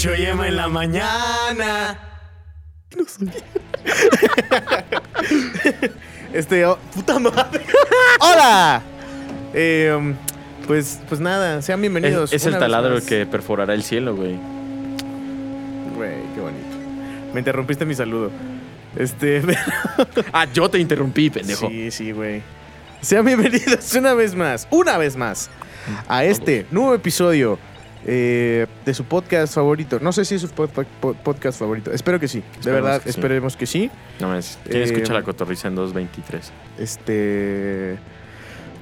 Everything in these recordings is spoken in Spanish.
Chucho y Emma en la mañana. Este, oh, puta madre. ¡Hola! Eh, um, pues, pues nada, sean bienvenidos. Es, es el una vez taladro más. que perforará el cielo, güey. Güey, qué bonito. Me interrumpiste mi saludo. Este, Ah, yo te interrumpí, pendejo. sí, sí, güey. Sean bienvenidos una vez más, una vez más, a este nuevo episodio eh, de su podcast favorito. No sé si es su pod- pod- podcast favorito. Espero que sí. De verdad, que sí. esperemos que sí. No mames. ¿Quién Eh, escucha la cotorriza en 223? Este.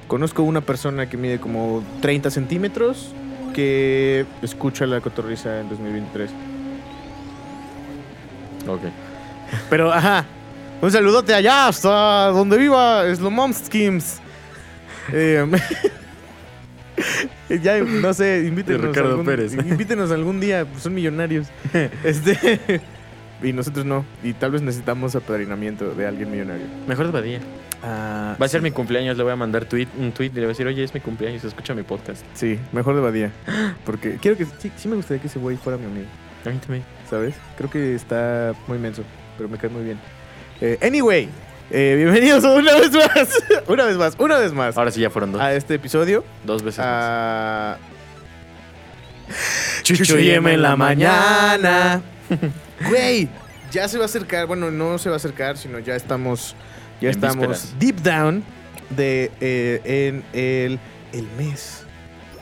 Conozco una persona que mide como 30 centímetros que escucha la cotorriza en 2023. Ok. Pero, ajá. Un saludote allá hasta donde viva Slomomskims. Eh, ya, no sé, invítenos. De Ricardo algún, Pérez. Invítenos algún día, pues son millonarios. Este. Y nosotros no. Y tal vez necesitamos apadrinamiento de alguien millonario. Mejor de Badía. Ah, Va a ser sí. mi cumpleaños, le voy a mandar tweet, un tweet y le voy a decir, oye, es mi cumpleaños, escucha mi podcast. Sí, mejor de Badía. Porque quiero que. Sí, sí me gustaría que ese güey fuera mi amigo. A mí también. ¿Sabes? Creo que está muy menso, pero me cae muy bien. Eh, anyway, eh, bienvenidos una vez más. una vez más, una vez más. Ahora sí ya fueron dos. A este episodio. Dos veces más. A. Chucho y Emma en la mañana. Güey, ya se va a acercar. Bueno, no se va a acercar, sino ya estamos. Ya En estamos vísperas. deep down de eh, en el, el mes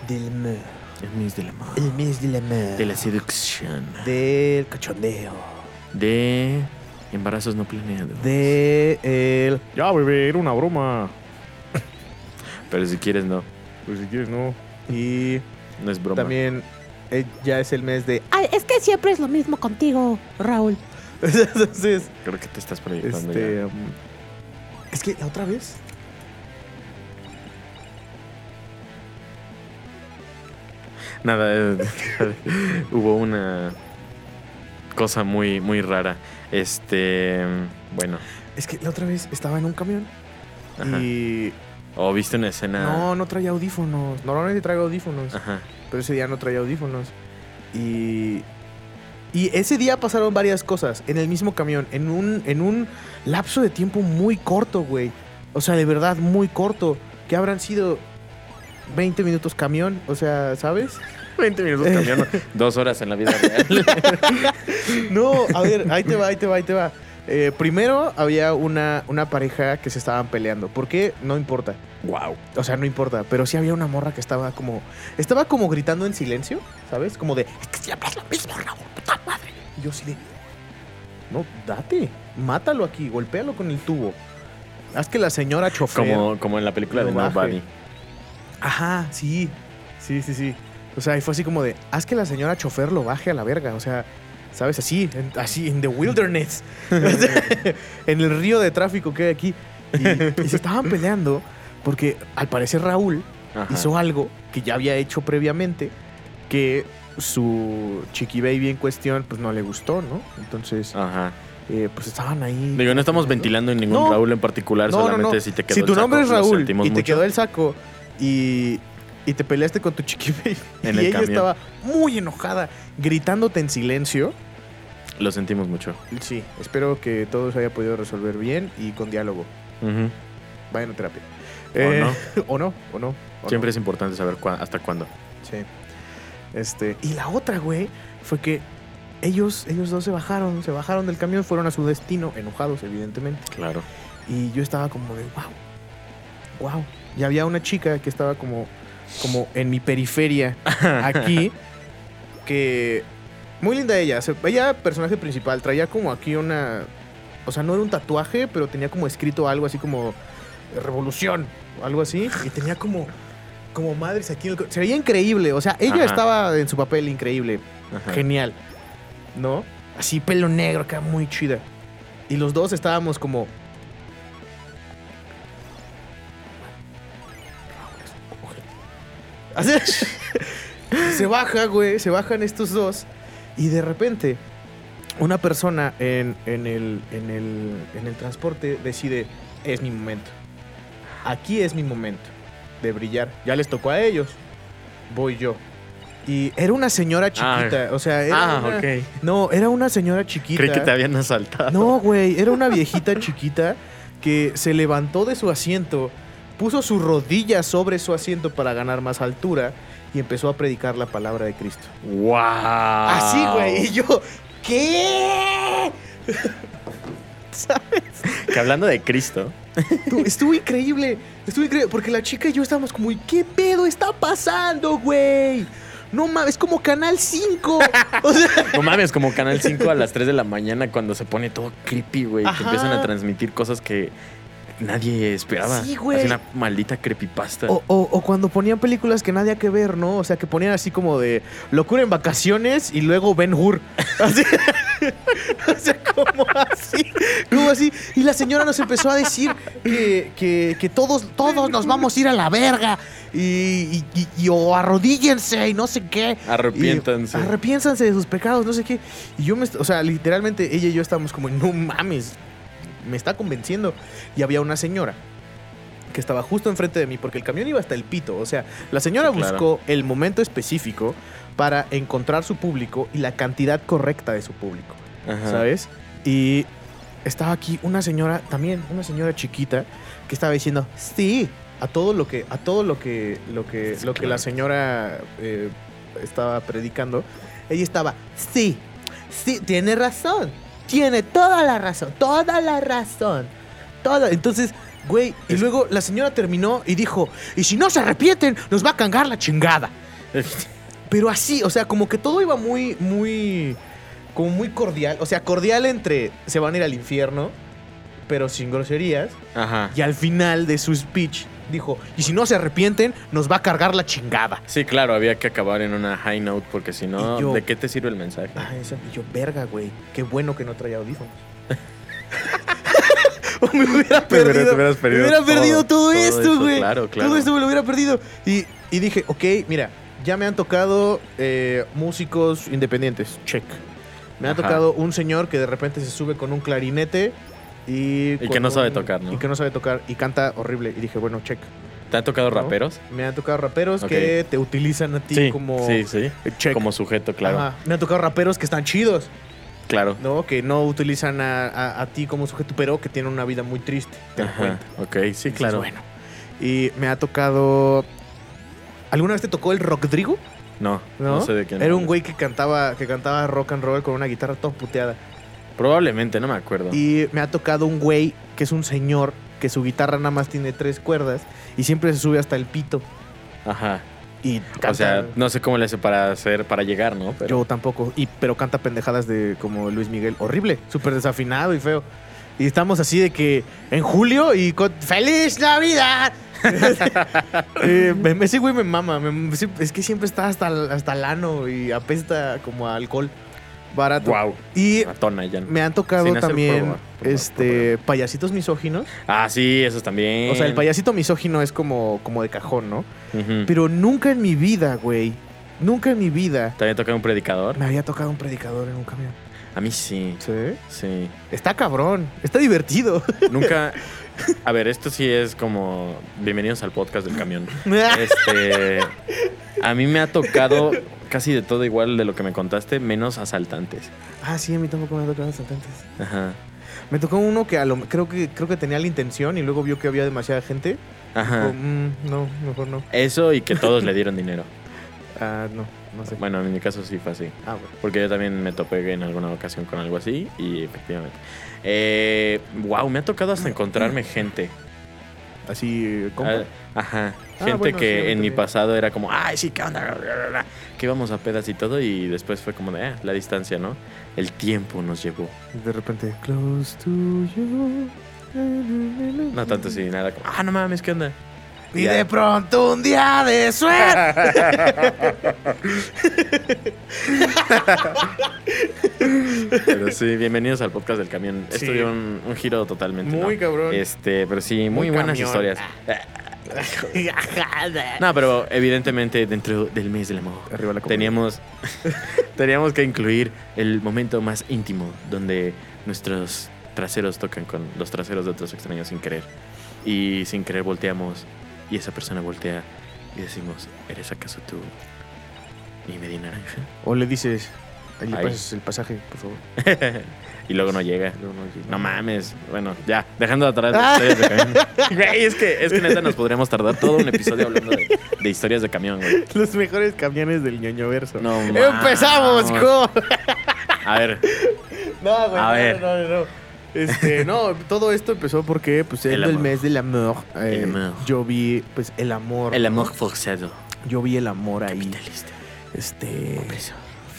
del amor. El mes del amor. El mes del amor. De la seducción. del cachondeo. De embarazos no planeados. De el. Ya, bebé, era una broma. Pero si quieres, no. Pues si quieres, no. Y No es broma. también eh, ya es el mes de. Ay, es que siempre es lo mismo contigo, Raúl. Entonces, Creo que te estás proyectando este. ya. um, es que la otra vez. Nada, eh, hubo una cosa muy, muy rara. Este, bueno, Es que la otra vez estaba en un camión. Ajá. Y. o viste una escena. No, no traía audífonos. Normalmente traigo audífonos. Ajá. Pero ese día no traía audífonos. Y. Y ese día pasaron varias cosas en el mismo camión, en un, en un lapso de tiempo muy corto, güey. O sea, de verdad, muy corto. Que habrán sido 20 minutos camión, o sea, ¿sabes? 20 minutos cambiando. Dos horas en la vida real. No, a ver, ahí te va, ahí te va, ahí te va. Eh, primero había una, una pareja que se estaban peleando. ¿Por qué? No importa. wow. O sea, no importa. Pero sí había una morra que estaba como. Estaba como gritando en silencio, ¿sabes? Como de. Es que siempre es lo mismo, Raúl, puta madre. Y yo sí de. No, date. Mátalo aquí, golpéalo con el tubo. Haz que la señora chofer. Como, como en la película de. Nobody. Ajá, sí. Sí, sí, sí. O sea, y fue así como de. Haz que la señora chofer lo baje a la verga. O sea. ¿Sabes? Así, en- así, en the wilderness. en el río de tráfico que hay aquí. Y, y se estaban peleando porque al parecer Raúl Ajá. hizo algo que ya había hecho previamente que su chiqui baby en cuestión pues no le gustó, ¿no? Entonces, Ajá. eh, pues estaban ahí. Digo, no estamos ventilando en ningún No. Raúl en particular, No, solamente no. si te quedó Si el tu saco, nombre es Raúl y te quedó el saco y, y te peleaste con tu chiqui baby En y el ella camión. estaba muy enojada, gritándote en silencio. Lo sentimos mucho. Sí, espero que todo se haya podido resolver bien y con diálogo. Ujú. Vayan a terapia. O o no, o no. o Siempre es importante saber cuá- hasta cuándo. Sí. Este, y la otra, güey, fue que ellos, ellos dos se bajaron, se bajaron del camión, fueron a su destino, enojados, evidentemente. Claro. Y yo estaba como de, wow, wow. Y había una chica que estaba como, como en mi periferia, aquí, que... Muy linda ella, se- ella personaje principal, traía como aquí una... O sea, no era un tatuaje, pero tenía como escrito algo así como revolución, o algo así, y tenía como... Como madres aquí en el Se veía increíble, o sea, ella Ajá. estaba en su papel increíble, Ajá. genial, ¿no? Así pelo negro, acá muy chida. Y los dos estábamos como... se baja, güey, se bajan estos dos y de repente una persona en, en el, en, el, en el transporte decide, es mi momento. Aquí es mi momento de brillar. Ya les tocó a ellos, voy yo. Y era una señora chiquita. O sea, era Ah, una-. No, era una señora chiquita. Creí que te habían asaltado. No, güey, era una viejita chiquita que se levantó de su asiento, puso sus rodillas sobre su asiento para ganar más altura y empezó a predicar la palabra de Cristo. ¡Wow! Así, güey. Y yo, ¿qué? ¿Sabes? Que hablando de Cristo, Estuvo increíble. Estuvo increíble. Porque la chica y yo estábamos como, "¿Y ¿qué pedo está pasando, güey? No mames, es como Canal 5. O sea, no mames, como Canal 5 a las 3 de la mañana cuando se pone todo creepy, güey. Que empiezan a transmitir cosas que nadie esperaba. Sí, güey. Así una maldita creepypasta. O, o- o cuando ponían películas que nadie que ver, ¿no? O sea, que ponían así como de locura en vacaciones y luego Ben Hur. Así. o sea, como así. Como así. Y la señora nos empezó a decir que, que- que todos, todos nos vamos a ir a la verga. Y, y- y- y o arrodíllense y no sé qué. Arrepiéntanse. Y arrepiéntanse de sus pecados, no sé qué. Y yo me. O sea, literalmente ella y yo estábamos como, no mames. Me está convenciendo. Y había una señora que estaba justo enfrente de mí porque el camión iba hasta el pito. O sea, la señora Sí, claro. buscó el momento específico para encontrar su público y la cantidad correcta de su público. Ajá. ¿Sabes? Y estaba aquí una señora, también una señora chiquita, que estaba diciendo, sí, a todo lo que, a todo lo que, lo que, Sí, lo que claro. la señora eh, estaba predicando. Ella estaba, sí, sí, tiene razón. Tiene toda la razón, toda la razón. Toda. Entonces, güey, y Es- luego la señora terminó y dijo, y si no se arrepienten, nos va a cangar la chingada. Pero así, o sea, como que todo iba muy, muy, como muy cordial. O sea, cordial entre se van a ir al infierno, pero sin groserías. Ajá. Y al final de su speech dijo, y si no se arrepienten, nos va a cargar la chingada. Sí, claro, había que acabar en una high note porque si no, yo- ¿de qué te sirve el mensaje? Ah, esa- y yo, verga, güey, qué bueno que no traía audífonos. o me hubiera perdido, te hubieras perdido me hubiera todo, perdido todo, todo esto, güey. claro, claro. Todo esto me lo hubiera perdido. Y, y dije, ok, mira, ya me han tocado eh, músicos independientes, check. Me ha Ajá. tocado un señor que de repente se sube con un clarinete y... Que no sabe tocar, ¿no? Y que no sabe tocar y canta horrible. Y dije, bueno, check. ¿Te han tocado ¿no? raperos? Me han tocado raperos que te utilizan a ti Sí, como... sí, sí. Check. Como sujeto, claro. Ajá. Me han tocado raperos que están chidos. Claro. ¿no? Que no utilizan a, a- a ti como sujeto, pero que tienen una vida muy triste. Te das cuenta. Ok, sí, claro. Bueno. Y me ha tocado. ¿Alguna vez te tocó el Rodrigo? No, ¿No? no, sé de quién. Era un güey que cantaba, que cantaba rock and roll con una guitarra toda puteada. Probablemente, no me acuerdo. Y me ha tocado un güey que es un señor que su guitarra nada más tiene tres cuerdas y siempre se sube hasta el pito. Ajá. Y canta. O sea, no sé cómo le hace para hacer, para llegar, ¿no? Pero Yo tampoco. Y, pero canta pendejadas de como Luis Miguel. Horrible. Súper desafinado y feo. Y estamos así de que en julio y con ¡Feliz Navidad! Eh, me- ese güey me mama. me- es que siempre está hasta, hasta el ano y apesta como a alcohol barato. wow. Y me han tocado también este payasitos misóginos. Ah, sí, esos también. O sea, el payasito misógino es como, como de cajón, ¿no? Pero nunca en mi vida, güey. Nunca en mi vida ¿Te había tocado un predicador? me había tocado un predicador en un camión. A mí sí. ¿Sí? Sí. Está cabrón, está divertido. Nunca. A ver, esto sí es como. Bienvenidos al podcast del camión. Este. A mí me ha tocado casi de todo igual de lo que me contaste, menos asaltantes. ah, sí, a mí tampoco me ha tocado asaltantes. Ajá. Me tocó uno que a lo, creo que creo que tenía la intención y luego vio que había demasiada gente. Ajá. Dijo, "Mm, no, mejor no. Eso y que todos le dieron dinero. Ah, no, no sé. Bueno, en mi caso sí fue así. Ah, bueno. Porque yo también me topé en alguna ocasión con algo así y efectivamente. Eh, wow, me ha tocado hasta encontrarme gente. Así, compa. Ah, Ajá. Ah, Gente bueno, sí, que mí en mi también. pasado era como, ay, sí, ¿qué onda? Que íbamos a pedas y todo. Y después fue como de, ah, la distancia, ¿no? El tiempo nos llevó. De repente, close to you. No tanto así, nada como, ah, no mames, ¿qué onda? Y de pronto un día de suerte. Pero sí, bienvenidos al podcast del camión. Esto dio un, un giro totalmente. Muy ¿no? cabrón. Este, pero sí, muy, Muy buenas camión. historias. No, pero evidentemente dentro del mes del amor Arriba la teníamos, teníamos que incluir el momento más íntimo donde nuestros traseros tocan con los traseros de otros extraños sin querer. Y sin querer volteamos y esa persona voltea y decimos, ¿eres acaso tú? Y media naranja. O le dices, ahí le Ahí. pasas el pasaje, por favor. y luego no llega. Luego no llega. No mames. Bueno, ya, dejando atrás las historias de camión. Güey, es que, es que neta nos podríamos tardar todo un episodio hablando de, de historias de camión, güey. Los mejores camiones del ñoño verso. No ¡Empezamos con... A ver, No, güey, A no, ver. no, no, no. Este, no, todo esto empezó porque, pues, El el mes del amor, eh, El amor. yo vi, pues, el amor. el amor forzado. Yo vi el amor ahí, Capitalista. este,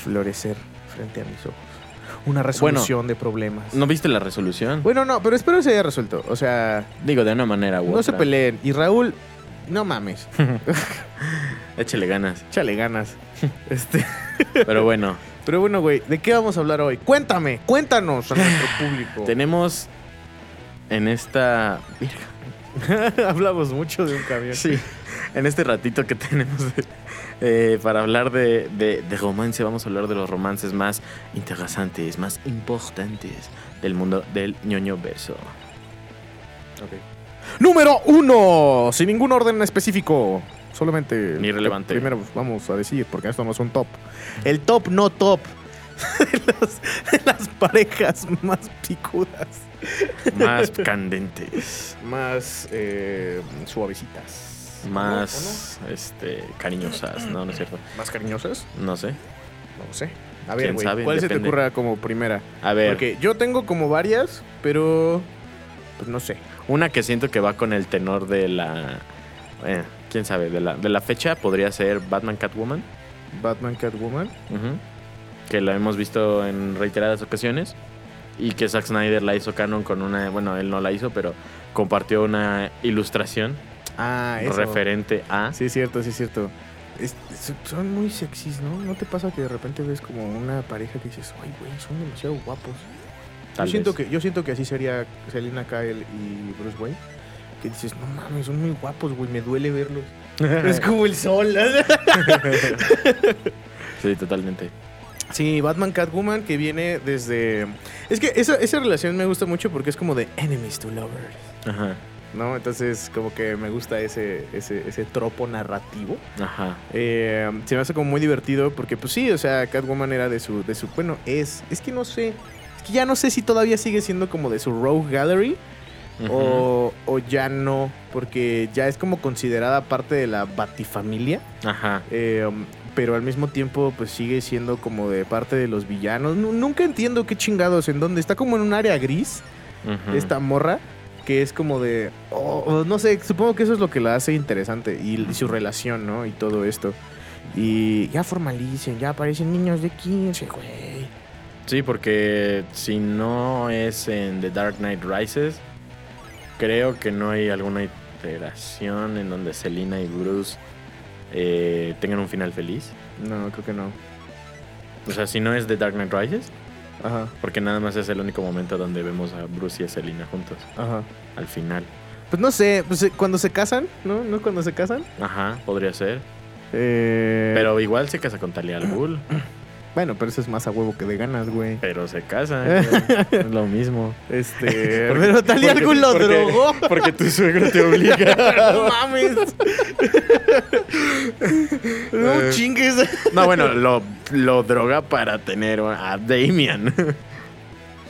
florecer frente a mis ojos. Una resolución de problemas. ¿No viste la resolución? Bueno, no, pero espero se haya resuelto. O sea, Digo, de una manera u no se peleen. Y Raúl, no mames, Échale ganas. échale ganas. Este, Pero bueno, pero bueno, güey, ¿de qué vamos a hablar hoy? Cuéntame, cuéntanos a nuestro público. tenemos en esta... Hablamos mucho de un camión. Sí, en este ratito que tenemos eh, para hablar de, de- de romance, vamos a hablar de los romances más interesantes, más importantes del mundo del ñoño verso. Número uno, sin ningún orden específico. Solamente. Ni relevante. Primero vamos a decir, porque esto no es un top. El top no top. de las parejas más picudas. Más candentes, Más eh, suavecitas. más este, cariñosas, no, no es cierto. ¿Más cariñosas? No sé. No sé. A ver, ¿Quién güey, sabe? ¿cuál se te ocurra como primera? A ver, Porque yo tengo como varias, pero. Pues no sé. una que siento que va con el tenor de la... eh, ¿Quién sabe? De la, de la fecha podría ser Batman Catwoman. Batman Catwoman. Que la hemos visto en reiteradas ocasiones. Y que Zack Snyder la hizo canon con una. Bueno, él no la hizo, pero compartió una ilustración Ah, eso. referente a. Sí, es cierto, sí, es cierto. Es- son muy sexys, ¿no? ¿No te pasa que de repente ves como una pareja que dices, ay, güey, son demasiado guapos? Tal yo, siento que, yo siento que así sería Selena Kyle y Bruce Wayne. Que dices, no mames, son muy guapos, güey, me duele verlos. es como el sol. Sí, totalmente. sí, Batman Catwoman que viene desde... Es que esa, esa relación me gusta mucho porque es como de enemies to lovers. Ajá. ¿No? Entonces, como que me gusta ese, ese, ese tropo narrativo. Ajá. Eh, se me hace como muy divertido porque, pues sí, o sea, Catwoman era de su, de su, bueno, es, es que no sé, es que ya no sé si todavía sigue siendo como de su Rogue Gallery O, o ya no, porque ya es como considerada parte de la Batifamilia, Ajá. eh, um, pero al mismo tiempo, pues sigue siendo como de parte de los villanos. Nu- nunca entiendo qué chingados, en dónde está como en un área gris esta morra. Que es como de. oh, no sé, supongo que eso es lo que la hace interesante. Y, y su relación, ¿no? Y todo esto. Y ya formalicen, ya aparecen niños de 15, güey. Sí, porque si no es en The Dark Knight Rises, creo que no hay alguna iteración en donde Selina y Bruce eh, tengan un final feliz. No, creo que no. O sea, si no es The Dark Knight Rises, Ajá, porque nada más es el único momento donde vemos a Bruce y a Selina juntos, ajá. al final. Pues no sé, pues eh, cuando se casan, ¿no? ¿No cuando se casan? Ajá, podría ser. Eh, Pero igual se casa con Talia al Ghul, Bueno, pero eso es más a huevo que de ganas, güey. pero se casan. güey. es lo mismo. Este. Pero Talia porque- algún lo porque- drogó. Porque tu suegro te obliga. no mames. no Eh. chingues. No, bueno, lo, lo droga para tener a Damian.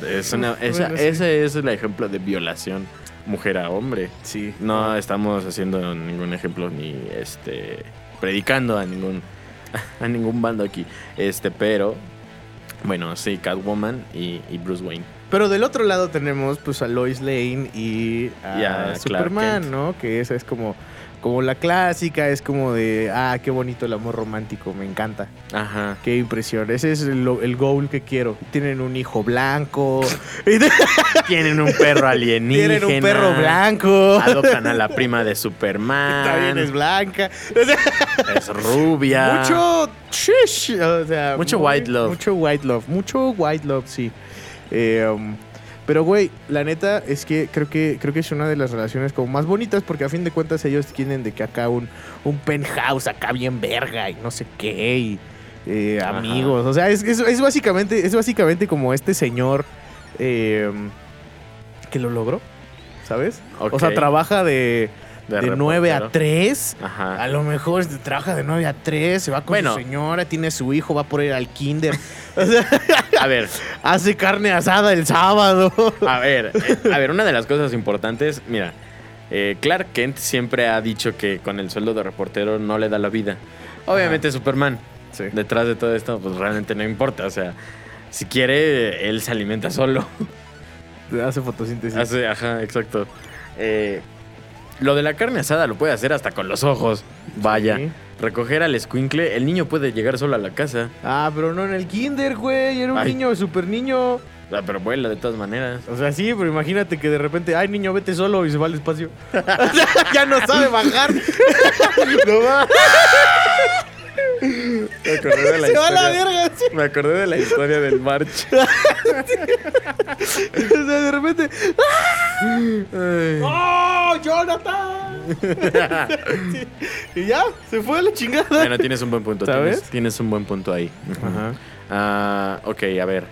Es una, esa- Bueno, sí. Ese es el ejemplo de violación mujer a hombre. Sí. No estamos haciendo ningún ejemplo ni este predicando a ningún a ningún bando aquí. Este, pero bueno, sí, Catwoman y, y Bruce Wayne. Pero del otro lado tenemos pues a Lois Lane y a, Y a Superman. ¿no? Que esa es como, como la clásica, es como de, ah, qué bonito el amor romántico, me encanta. Ajá. Qué impresión, ese es el, el goal que quiero. Tienen un hijo blanco, Tienen un perro alienígena. tienen un perro blanco, Adoptan a la prima de Superman. también es blanca. Es rubia. mucho shish, o sea, Mucho white love. Mucho white love, mucho white love, sí. Eh, um, pero güey, la neta es que creo que creo que es una de las relaciones como más bonitas porque a fin de cuentas ellos tienen de que acá un, un penthouse acá bien verga y no sé qué y eh, amigos, o sea, es, es, es básicamente es básicamente como este señor eh, que lo logró, ¿sabes? O sea, trabaja de De de, 9 a reportero. 3. Ajá. A lo mejor trabaja de 9 a 3, se va con Bueno. su señora, tiene su hijo, va por ir al kinder. O sea, A ver, hace carne asada el sábado. a ver, eh, a ver, una de las cosas importantes, mira, eh, Clark Kent siempre ha dicho que con el sueldo de reportero no le da la vida. Obviamente Superman, Sí. detrás de todo esto, pues realmente no importa. O sea, si quiere, él se alimenta solo. Hace fotosíntesis. Hace, ajá, exacto. Eh, lo de la carne asada lo puede hacer hasta con los ojos. Vaya. Sí. Recoger al escuincle, el niño puede llegar solo a la casa. Ah, pero no en el kinder, güey. Era un Ay. niño, super niño. Ah, pero vuela de todas maneras. O sea, sí, pero imagínate que de repente, ay, niño, vete solo y se va al espacio. ya no sabe bajar. no va. Me acordé de la Se va a la historia. verga. sí. Me acordé de la historia del March. O sea, de repente. ¡Oh, Jonathan! Sí. Y ya, se fue a la chingada. bueno, tienes un buen punto. ¿Sabes? Tienes, tienes un buen punto ahí. Ajá. Ah, ok, a ver.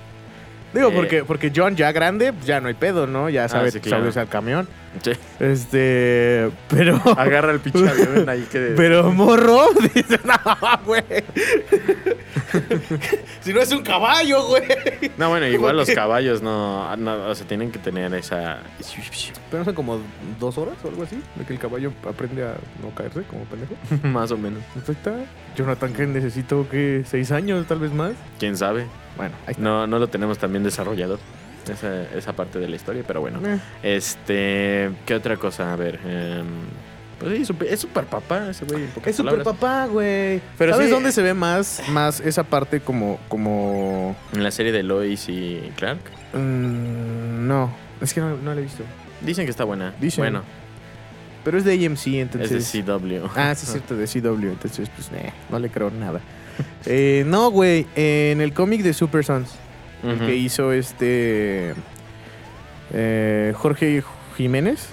Digo, Eh. porque, porque John ya grande, pues ya no hay pedo, ¿no? Ya sabe sí, claro. subirse al camión. Sí. Este. Pero. Agarra el pinche avión ahí que... Pero morro, dice, no, güey. si no es un caballo, güey. No, bueno, igual los caballos no, no, o sea, tienen que tener esa... Pero no son como dos horas o algo así, de que el caballo aprende a no caerse como pendejo. Más o menos. Ahí está. Jonathan, que necesito que seis años, tal vez más. ¿Quién sabe? Bueno, ahí está. No, no lo tenemos tan bien desarrollado. Esa, esa parte de la historia, pero bueno. Eh, Este, ¿qué otra cosa? A ver, em, pues sí, super- es super papá ese güey. Es super palabras. papá, güey. Pero ¿Sabes sí- dónde se ve más, más esa parte como, como... En la serie de Lois y Clark. mm, no, es que no, no la he visto. Dicen que está buena. Dicen. Bueno, Pero es de AMC, entonces... es de CW. Ah, sí, es cierto, de CW. Entonces, pues, eh, no le creo nada. Eh, no, güey. En el cómic de Super Sons, el Ujú, que hizo este. eh, Jorge Jiménez.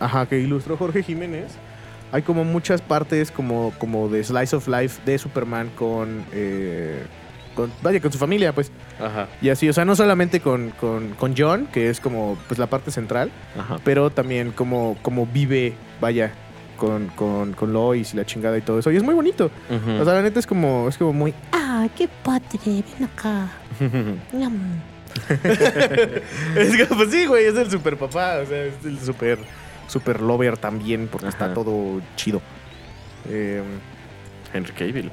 Ajá, que ilustró Jorge Jiménez. Hay como muchas partes como, como de Slice of Life de Superman con, eh, con. Vaya, con su familia, pues. Ajá, Y así, o sea, no solamente con, con, con John, que es como pues la parte central, ajá. pero también como, como vive, vaya, con, con, con Lois y la chingada y todo eso. Y es muy bonito. O sea, la neta es como, es como muy. Ah, qué padre, ven acá. Es como, pues sí, güey, es el super papá. O sea, es el super, super lover también, porque está todo chido. Eh, Henry Cavill.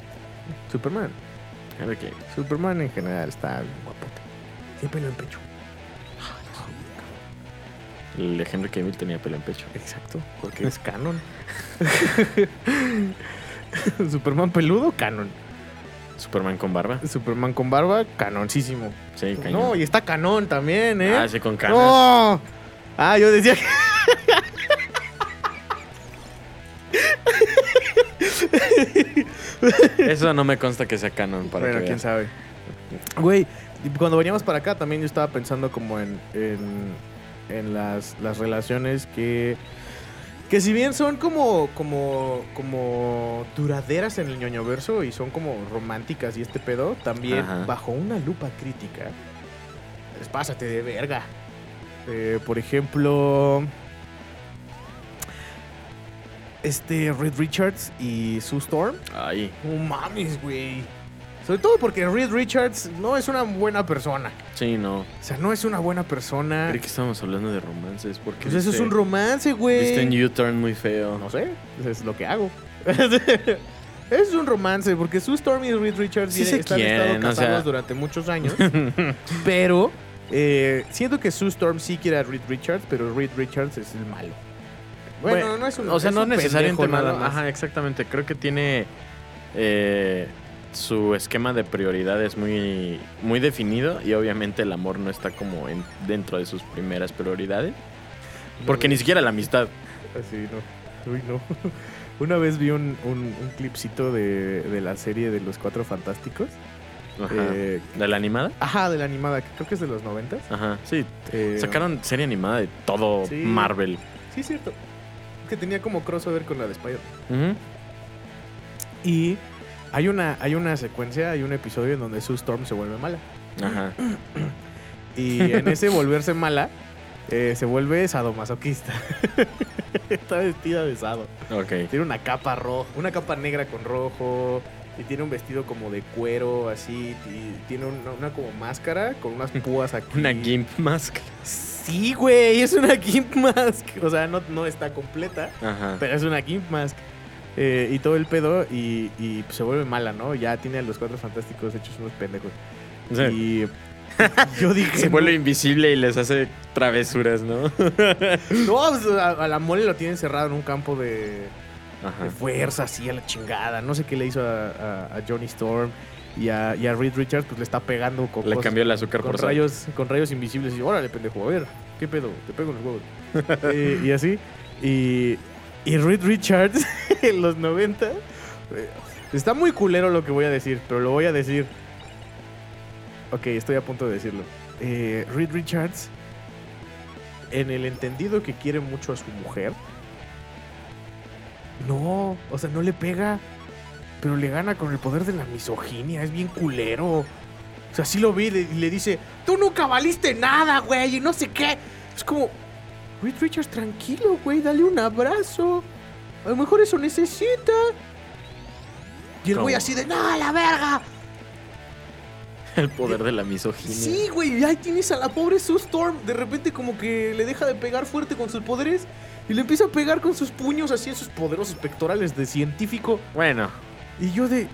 Superman. Henry Cavill. Superman en general está guapote. Tiene pelo en pecho. El de Henry Cavill tenía pelo en pecho. Exacto, porque es canon. Superman peludo, canon. Superman con barba. Superman con barba, canoncísimo. Sí, cañón. No, y está canón también, ¿eh? Ah, sí, con canas. ¡No! Ah, yo decía que. Eso no me consta que sea canon para bueno, que quién sabe. Güey, cuando veníamos para acá también yo estaba pensando como en, en, en las, las relaciones que, que si bien son como, como, como duraderas en el ñoño verso y son como románticas y este pedo, también Ajá. bajo una lupa crítica, pues pásate de verga. Eh, por ejemplo, este Reed Richards y Sue Storm. Ay, No mames, güey. Sobre todo porque Reed Richards no es una buena persona. sí, no. O sea, no es una buena persona. Creí que estábamos hablando de romances. Porque Pues eso es un romance, Viste en güey. U-Turn muy feo. No sé, es lo que hago. es un romance porque Sue Storm y Reed Richards Sí están quieren, estado o casados sea. durante muchos años. pero eh, siento que Sue Storm sí quiere a Reed Richards, pero Reed Richards es el malo. Bueno, no es un O sea, es no necesariamente malo. Ajá, exactamente. Creo que tiene eh, su esquema de prioridades muy, muy definido y obviamente el amor no está como en- dentro de sus primeras prioridades. Porque No, ni siquiera la amistad. Así, no. Uy, no. Una vez vi un, un, un clipcito de, de la serie de los Cuatro Fantásticos. Ajá. Eh, ¿De la animada? ajá, de la animada, que creo que es de los noventas. Ajá, sí. Eh, Sacaron serie animada de todo Sí. Marvel. Sí, cierto. Que tenía como crossover con la de Spider. Ujú. Y hay una, hay una secuencia, hay un episodio en donde Sue Storm se vuelve mala. Ajá. Y en ese volverse mala, eh, se vuelve sadomasoquista. Está vestida de sado. Ok. Tiene una capa roja, una capa negra con rojo. Y tiene un vestido como de cuero, así. Y tiene una, una como máscara con unas púas aquí. Una Gimp Mask. Sí, güey, es una Gimp Mask. O sea, no, no está completa, Ajá. pero es una Gimp Mask. Eh, y todo el pedo, y, y, pues, se vuelve mala, ¿no? Ya tiene a los cuatro fantásticos hechos unos pendejos. Y yo dije. se vuelve invisible y les hace travesuras, ¿no? No, pues, a, a la mole lo tiene encerrado en un campo de, de fuerza, así a la chingada. No sé qué le hizo a, a- a Johnny Storm. Y a, y a Reed Richards, pues le está pegando con, Le cosas- cambió el azúcar con por sal. rayos, con rayos invisibles. Y órale, pendejo, a ver, ¿qué pedo? Te pego en los huevos. y, y así. Y, y Reed Richards, en los 90. eh, Está muy culero lo que voy a decir, pero lo voy a decir. Ok, estoy a punto de decirlo. Eh, Reed Richards, en el entendido que quiere mucho a su mujer, no, o sea, no le pega, pero le gana con el poder de la misoginia, es bien culero. O sea, sí lo vi y le dice, tú nunca valiste nada, güey, y no sé qué. Es como, Reed Richards, tranquilo, güey, dale un abrazo. A lo mejor eso necesita. Y el güey así de, no, la verga. El poder de la misoginia. Sí, güey, y ahí tienes a la pobre Sue Storm. De repente como que le deja de pegar fuerte con sus poderes y le empieza a pegar con sus puños así en sus poderosos pectorales de científico. Bueno, Y yo de...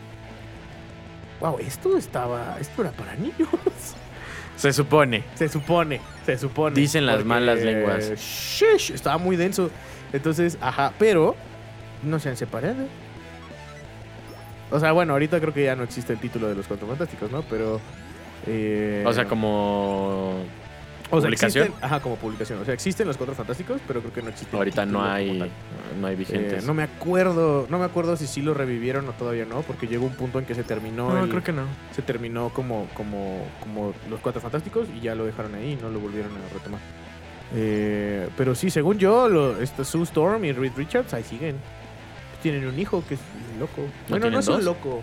Wow, esto estaba... Esto era para niños. se supone. Se supone, se supone. Dicen las malas lenguas. Sheesh, estaba muy denso. Entonces, ajá, pero no se han separado. O sea, bueno, ahorita creo que ya no existe el título de los Cuatro Fantásticos, ¿no? Pero... eh, O sea, como. O sea, ¿Publicación? existen- ajá, como publicación. O sea, existen los Cuatro Fantásticos, pero creo que no existe. el Ahorita no hay. No hay Eh, vigentes. no me acuerdo, no me acuerdo si sí lo revivieron o todavía no, porque llegó un punto en que se terminó. No, el- creo que no. se terminó como, como, como los Cuatro Fantásticos y ya lo dejaron ahí y no lo volvieron a retomar. Eh, pero sí, según yo, lo, este Sue Storm y Reed Richards ahí siguen. Tienen un hijo que es loco. bueno, no es un loco.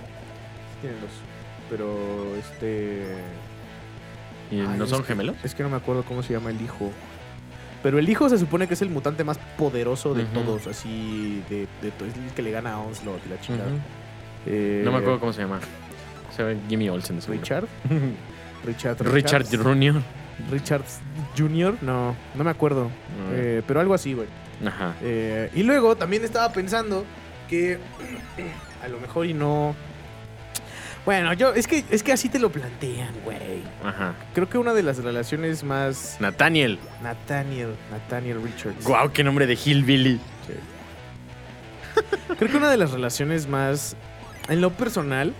Tienen dos. Pero este. ¿Y Ay, no son que- gemelos? Es que no me acuerdo cómo se llama el hijo. Pero el hijo se supone que es el mutante más poderoso de todos, así de, de to- es el que le gana a Onslaught y la. Ujú. Eh, No me acuerdo cómo se llama. Se llama Jimmy Olsen. Richard. Richard. Richard. Jr. Richard Jr. No, no me acuerdo. Eh, pero algo así, güey. Ajá. Eh, y luego también estaba pensando que a lo mejor y no. Bueno, yo es que es que así te lo plantean, güey. Ajá. Creo que una de las relaciones más Nathaniel. Nathaniel, Nathaniel Richards. Guau, qué nombre de Hillbilly. Creo que una de las relaciones más, en lo personal,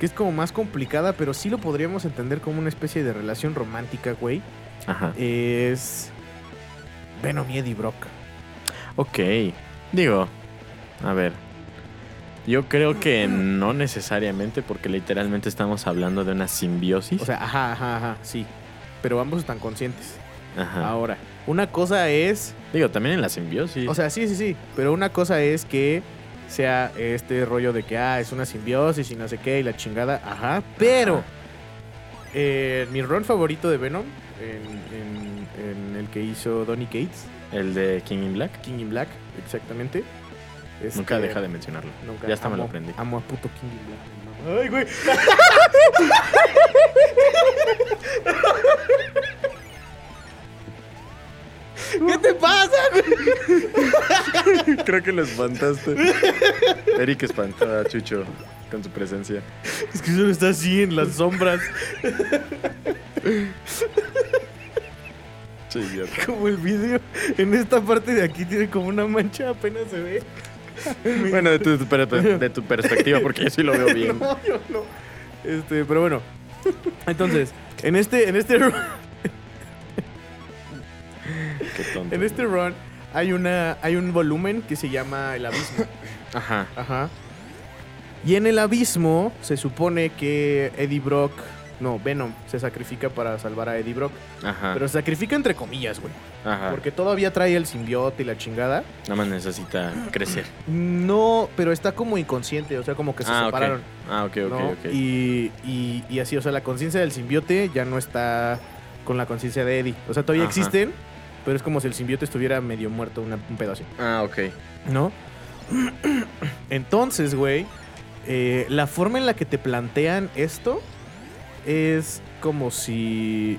que es como más complicada, pero sí lo podríamos entender como una especie de relación romántica, güey, Ajá. es Venom y Eddie Brock. Ok. Digo, a ver. Yo creo que no necesariamente, porque literalmente estamos hablando de una simbiosis. O sea, ajá, ajá, ajá, sí. Pero ambos están conscientes. Ajá. Ahora, una cosa es, Digo, también en la simbiosis. o sea, sí, sí, sí, pero una cosa es que sea este rollo de que, ah, es una simbiosis y no sé qué, y la chingada, ajá, pero Ajá. eh, mi rol favorito de Venom, en, en- en el que hizo Donny Cates, el de King in Black. King in Black, exactamente. Este, Nunca deja de mencionarlo. nunca- ya hasta me lo amo- aprendí. Amo a puto King in Black. Ay, güey. ¿Qué te pasa, güey? Creo que lo espantaste. Eric espantó a Chucho con su presencia. Es que solo está así en las sombras, Che, idiota. como el video. En esta parte de aquí tiene como una mancha, apenas se ve. Bueno, de tu, per- de tu perspectiva, porque yo sí lo veo bien. No, yo no. Este, pero bueno. Entonces, en este, en este, Qué tonto. en este run hay una, hay un volumen que se llama el abismo. Ajá. Ajá. Y en el abismo se supone que Eddie Brock, no, Venom, se sacrifica para salvar a Eddie Brock. Ajá. Pero se sacrifica entre comillas, güey. Ajá. Porque todavía trae el simbiote y la chingada. Nada más necesita crecer. No, pero está como inconsciente, o sea, como que se ah, separaron. Ah, ok, ok, ¿no? ok. Y, y- y así, o sea, la conciencia del simbiote ya no está con la conciencia de Eddie. O sea, todavía Ajá. existen, pero es como si el simbiote estuviera medio muerto, una- un pedo así. Ah, ok. ¿no? Entonces, güey, eh, la forma en la que te plantean esto es como si...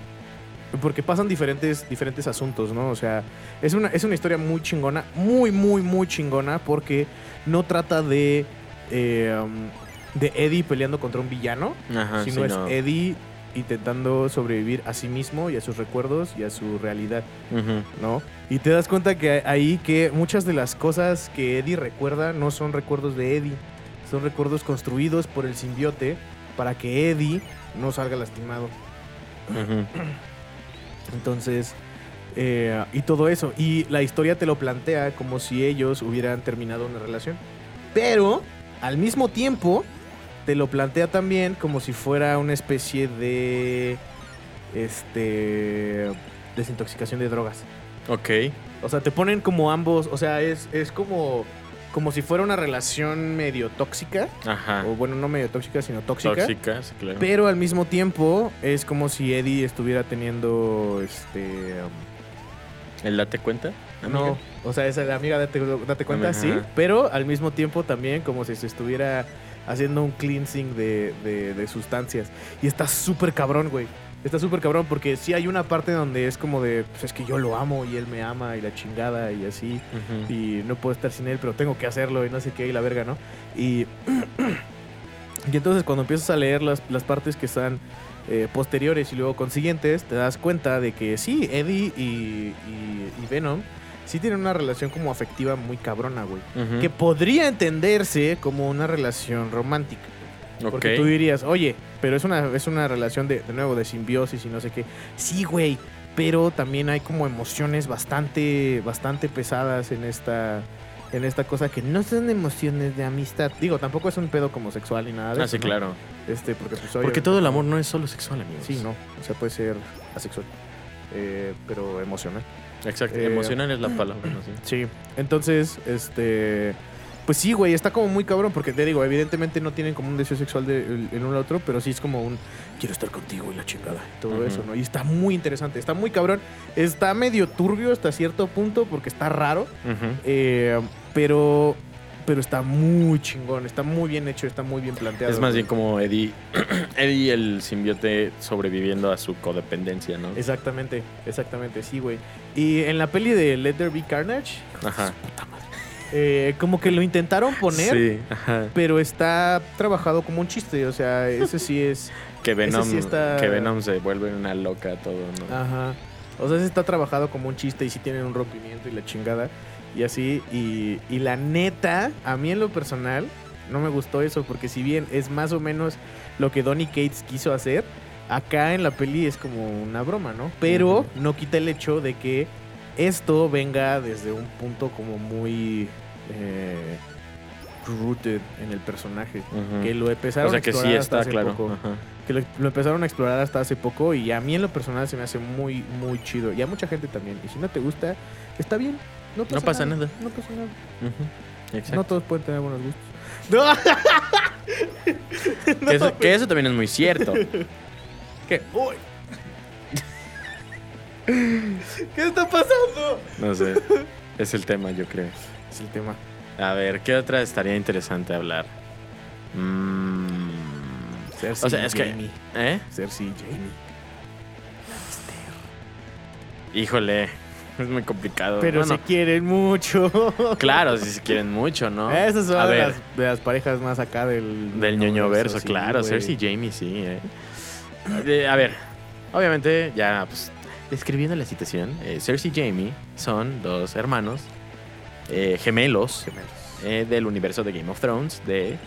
Porque pasan diferentes, diferentes asuntos, ¿no? O sea, es una, es una historia muy chingona, muy, muy, muy chingona, porque no trata de, eh, um, de Eddie peleando contra un villano, Ajá, sino sí, es no. Eddie intentando sobrevivir a sí mismo y a sus recuerdos y a su realidad. ¿no? Y te das cuenta que ahí que muchas de las cosas que Eddie recuerda no son recuerdos de Eddie, son recuerdos construidos por el simbiote para que Eddie no salga lastimado. Entonces, eh, y todo eso. Y la historia te lo plantea como si ellos hubieran terminado una relación. Pero, al mismo tiempo, te lo plantea también como si fuera una especie de. Este. Desintoxicación de drogas. Ok. O sea, te ponen como ambos. O sea, es, es como. Como si fuera una relación medio tóxica. Ajá. O bueno, no medio tóxica, sino tóxica. Tóxica, sí, claro. Pero al mismo tiempo es como si Eddie estuviera teniendo este ¿El date cuenta? no, o sea, esa la amiga date, date cuenta, Ajá. sí, pero al mismo tiempo también como si se estuviera haciendo un cleansing de, de- de sustancias. Y está súper cabrón, güey. Está súper cabrón porque sí hay una parte donde es como de, pues es que yo lo amo y él me ama y la chingada y así y no puedo estar sin él, pero tengo que hacerlo y no sé qué, y la verga, ¿no? Y, y entonces cuando empiezas a leer las, las partes que están eh, posteriores y luego consiguientes, te das cuenta de que sí, Eddie y, y- y Venom sí tienen una relación como afectiva muy cabrona, güey. Que podría entenderse como una relación romántica. Porque tú dirías, oye, pero es una, es una relación de, de nuevo, de simbiosis y no sé qué. Sí, güey, pero también hay como emociones bastante, bastante pesadas en esta, en esta cosa que no son emociones de amistad. Digo, tampoco es un pedo como sexual ni nada de Ah, eso, sí, ¿no? claro. Este, porque pues, Porque todo el amor no es solo sexual, amigos. Sí, no, o sea, puede ser asexual, eh, pero emocional. Exacto. Eh, Emocional es la palabra, ¿no? Sí. Sí, entonces, este. Pues sí, güey, está como muy cabrón, porque te digo, evidentemente no tienen como un deseo sexual de, el, el uno al otro, pero sí es como un quiero estar contigo y la chingada, y todo eso, ¿no? Y está muy interesante, está muy cabrón, está medio turbio hasta cierto punto, porque está raro, Ujú. eh, pero. Pero está muy chingón, está muy bien hecho, está muy bien planteado. Es más bien como Eddie, Eddie el simbiote sobreviviendo a su codependencia, ¿no? Exactamente, exactamente, sí, güey. Y en la peli de Let There Be Carnage, Ajá. Eh, como que lo intentaron poner. Sí, ajá. pero está trabajado como un chiste, o sea, ese sí es, Que Venom, sí está- que Venom se vuelve una loca todo, ¿no? ajá, o sea, ese está trabajado como un chiste y sí tienen un rompimiento y la chingada y así y, y la neta, a mí en lo personal no me gustó eso porque si bien es más o menos lo que Donny Cates quiso hacer, acá en la peli es como una broma, ¿no? Pero no quita el hecho de que esto venga desde un punto como muy eh, rooted en el personaje. Que lo empezaron o sea a que sí explorar hasta está hace claro. poco. Que lo, lo empezaron a explorar hasta hace poco y a mí en lo personal se me hace muy, muy chido. Y a mucha gente también. Y si no te gusta, está bien. No pasa, No pasa nada. No pasa nada. Ujú. Exacto. No todos pueden tener buenos gustos. No. que, eso, que eso también es muy cierto. ¿Qué? Uy. ¿Qué está pasando? No sé. Es el tema, yo creo. Es el tema. A ver, ¿qué otra estaría interesante hablar? Mm, Cersei o sea, es y que. Jamie. ¿Eh? Cersei y Jamie. Híjole. Es muy complicado. Pero Bueno, se quieren mucho. Claro, si se quieren mucho, ¿no? Esas son A de, ver, las, de las parejas más acá del... del ñoño verso, sí, claro. güey. Cersei y Jamie, sí. eh. Eh, a ver, obviamente, ya, pues, describiendo la situación, eh, Cersei y Jamie son dos hermanos eh, gemelos Gemelos. eh, del universo de Game of Thrones, de...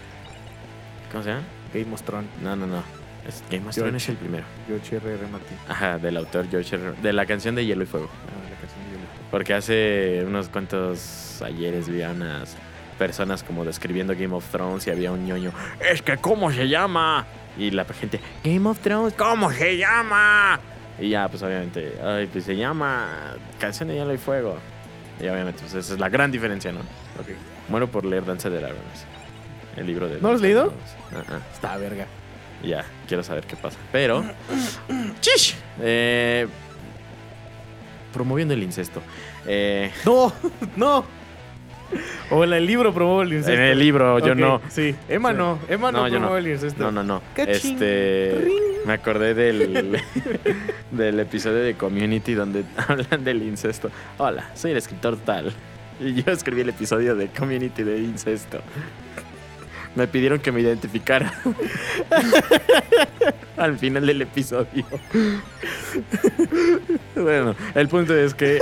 ¿Cómo se llama? Game of Thrones. No, no, no. Es Game of. Thrones es el primero. George R. R. Martin. Ajá, del autor George R. De la canción de Hielo y Fuego. Ah, la canción de Hielo. Porque hace unos cuantos ayeres vi a unas personas como describiendo Game of Thrones y había un ñoño. Es que, ¿cómo se llama? Y la gente, Game of Thrones, ¿cómo se llama? Y ya, pues obviamente, ay, pues se llama Canción de Hielo y Fuego. Y obviamente, pues esa es la gran diferencia, ¿no? Ok. Muero por leer Danza de Dragones. El libro de... ¿No lo has leído? Ah, ah. Está verga. Ya, quiero saber qué pasa. Pero. ¡Chish! Eh, promoviendo el incesto. Eh, No, no. O en el libro promueve el incesto. en el libro, yo no. Sí, Emma no. Emma no, No, yo no. promueve el incesto. No, no, no. Cachín. Este. Ring. Me acordé del, del episodio de Community donde hablan del incesto. Hola, soy el escritor tal. Y yo escribí el episodio de Community de incesto. Me pidieron que me identificara. Al final del episodio. Bueno, el punto es que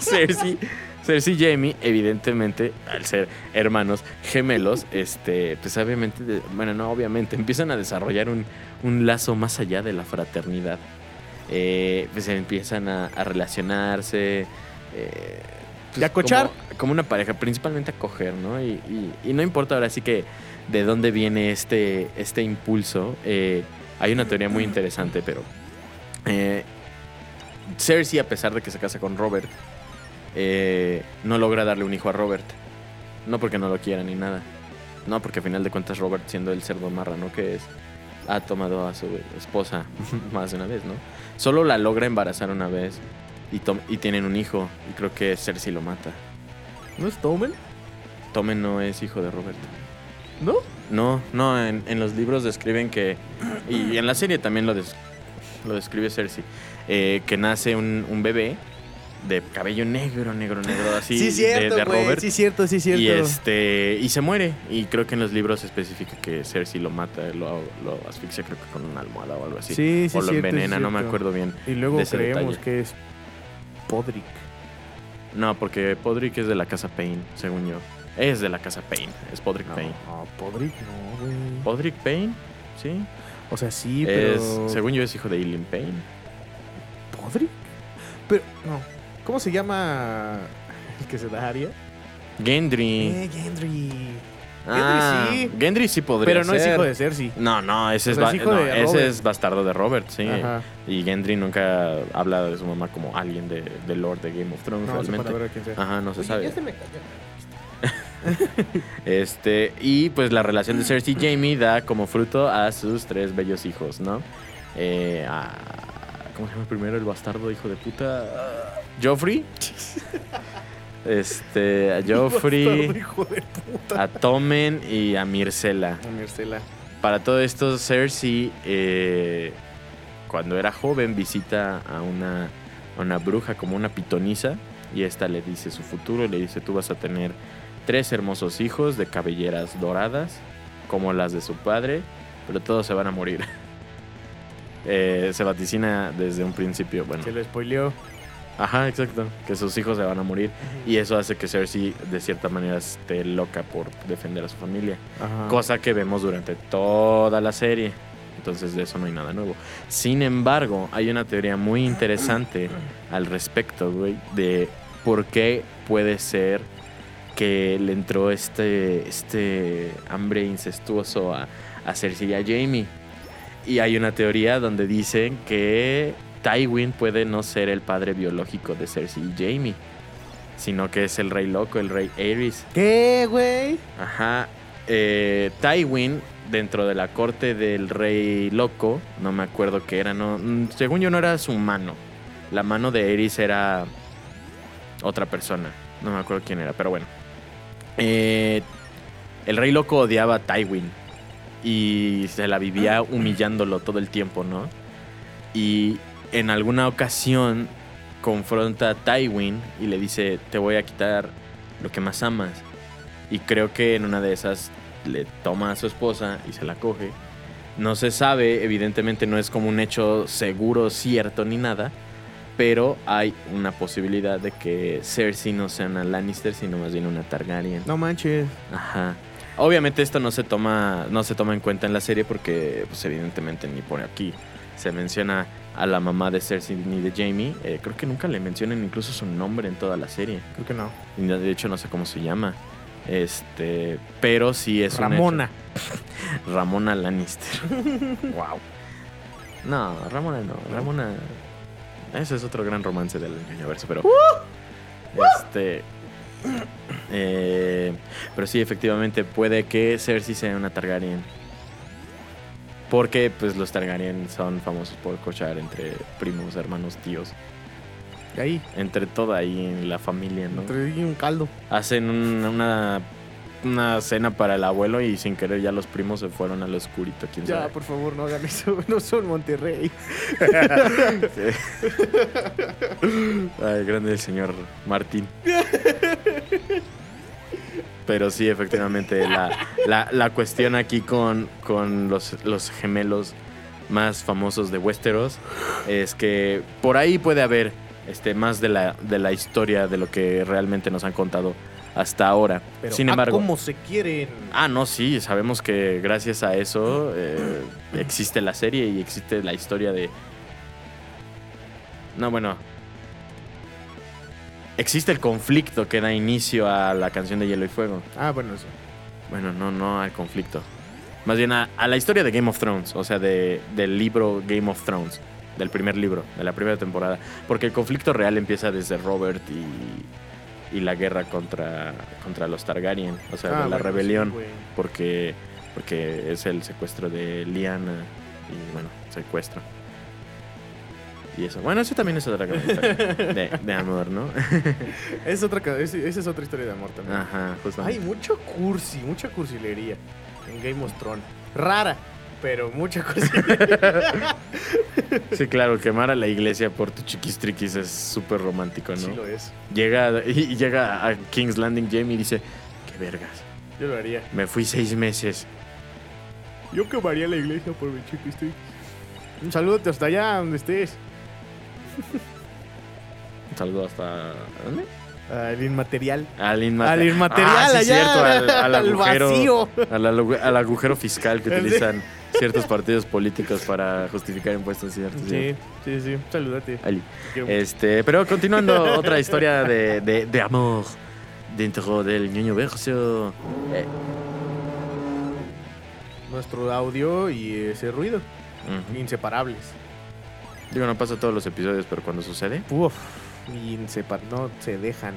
Cersei, Cersei y Jamie, evidentemente, al ser hermanos gemelos, este, pues obviamente, de- bueno, no obviamente, empiezan a desarrollar un, un lazo más allá de la fraternidad. Eh, pues empiezan a, a relacionarse. eh, pues, Y a cochar. Como, como una pareja, principalmente a coger, ¿no? Y, y- y no importa ahora sí que de dónde viene este, este impulso. eh, hay una teoría muy interesante, pero eh, Cersei, a pesar de que se casa con Robert, eh, no logra darle un hijo a Robert. No porque no lo quiera ni nada. No, porque a final de cuentas Robert, siendo el cerdo marrano que es, ha tomado a su esposa más de una vez, ¿no? Solo la logra embarazar una vez y, y tienen un hijo. Y creo que Cersei lo mata. ¿No es Tomen? Tommen no es hijo de Robert. ¿No? No, no, en, en los libros describen que, y en la serie también lo, des- lo describe Cersei, eh, que nace un, un bebé de cabello negro, negro, negro, así, sí, de- cierto, de, güey. Robert. Sí, cierto, sí, cierto. Y este y se muere. Y creo que en los libros especifica que Cersei lo mata, lo, lo asfixia creo que con una almohada o algo así. Sí, sí, o lo cierto, envenena, no me acuerdo bien. Y luego creemos detalle. que es Podrick. No, porque Podrick es de la casa Payne, según yo. Es de la casa Payne, es Podrick No, Payne. Podrick no, güey. Podrick Payne, sí. O sea, sí, es, pero... según yo es hijo de Eileen Payne. ¿Podrick? Pero, no. ¿Cómo se llama el que se da Aria? Gendry. Eh, Gendry. ah, sí. Gendry sí podría Pero no es hijo de Cersei. No, no, ese, es, es hijo no, de ese es bastardo de Robert, sí. Ajá. Y Gendry nunca habla de su mamá como alguien de, de Lord de Game of Thrones, No, se realmente. Ajá, no se Oye, sabe. ya se me. Este, y pues la relación de Cersei y Jamie da como fruto a sus tres bellos hijos, ¿no? Eh, a- ¿Cómo se llama primero el bastardo, hijo de puta? Joffrey. Este, a Joffrey, a Tommen y a Myrcella. A Mircela. Para todo esto, Cersei, eh, cuando era joven, visita a una, a una bruja como una pitonisa y esta le dice su futuro, le dice tú vas a tener tres hermosos hijos de cabelleras doradas, como las de su padre, pero todos se van a morir. Eh, se vaticina desde un principio, bueno, Se lo spoileó. Ajá, exacto, que sus hijos se van a morir y eso hace que Cersei de cierta manera esté loca por defender a su familia. Ajá. Cosa que vemos durante toda la serie. Entonces de eso no hay nada nuevo. Sin embargo, hay una teoría muy interesante al respecto, güey, de por qué puede ser que le entró este, este hambre incestuoso a, a Cersei y a Jamie. Y hay una teoría donde dicen que Tywin puede no ser el padre biológico de Cersei y Jamie, sino que es el rey loco, el rey Aerys. ¿Qué, güey? Ajá. Eh, Tywin, dentro de la corte del rey loco, no me acuerdo qué era, no, mm, según yo no era su mano. La mano de Eris era otra persona. No me acuerdo quién era, pero bueno. Eh, el rey loco odiaba a Tywin y se la vivía humillándolo todo el tiempo, ¿no? Y en alguna ocasión confronta a Tywin y le dice, te voy a quitar lo que más amas. Y creo que en una de esas le toma a su esposa y se la coge. No se sabe, evidentemente no es como un hecho seguro, cierto ni nada. Pero hay una posibilidad de que Cersei no sea una Lannister, sino más bien una Targaryen. No manches. Ajá. Obviamente esto no se toma, no se toma en cuenta en la serie porque, pues evidentemente ni por aquí se menciona a la mamá de Cersei ni de Jamie. Eh, creo que nunca le mencionan incluso su nombre en toda la serie. Creo que no. De hecho no sé cómo se llama. Este, pero sí es Ramona. hecho. Ramona Lannister. wow. No, Ramona no. Ramona. Ese es otro gran romance del universo, pero. Este. eh, pero sí, efectivamente, puede que Cersei sea una Targaryen. Porque, pues, los Targaryen son famosos por cochar entre primos, hermanos, tíos. Y ahí, Entre toda ahí en la familia, ¿no? entre ahí un caldo. Hacen un- una, una cena para el abuelo y sin querer ya los primos se fueron al oscurito, quién Ya, sabe. por favor, no hagan eso. No son Monterrey. Ay, grande el señor Martín. Pero sí, efectivamente, la, la- la cuestión aquí con, con los, los gemelos más famosos de Westeros es que por ahí puede haber este, más de la, de la historia de lo que realmente nos han contado hasta ahora. Pero, Sin embargo, ¿cómo se quieren? Ah, no, sí, sabemos que gracias a eso eh, existe la serie y existe la historia de... No, bueno. Existe el conflicto que da inicio a la canción de Hielo y Fuego. Ah, bueno, sí. Bueno, no, no al conflicto. Más bien a, a la historia de Game of Thrones, o sea, de- del libro Game of Thrones, del primer libro, de la primera temporada. Porque el conflicto real empieza desde Robert y, y la guerra contra, contra los Targaryen, o sea, Ah, de la bueno, rebelión sí, porque, porque es el secuestro de Liana y bueno, secuestro. Y eso. Bueno, eso también es otra de, de amor, ¿no? es otra, es- esa es otra historia de amor también. Ajá, justo. Hay mucho cursi, mucha cursilería en Game of Thrones. Rara, pero mucha cursilería. Sí, claro, quemar a la iglesia por tu chiquistriquis es súper romántico, ¿no? Sí lo es. Llega, y llega a King's Landing Jamie y dice, qué vergas, Yo lo haría. me fui seis meses. Yo quemaría la iglesia por mi estoy. Un saludo hasta allá donde estés. Saludo hasta... ¿Dónde? Al inmaterial. Al, inmate- Al inmaterial Ah, sí, allá. cierto, al, al al agujero, vacío. Al, agujero fiscal que Sí. utilizan ciertos partidos políticos para justificar impuestos, ¿cierto? Sí, sí, sí. Saludate. Ali. Quiero mucho. Este, pero continuando otra historia de, de, de amor dentro del ñoño verso. Eh, Nuestro audio y ese ruido. Inseparables. Digo, no pasa todos los episodios, pero cuando sucede. Uf. Insepar no se dejan.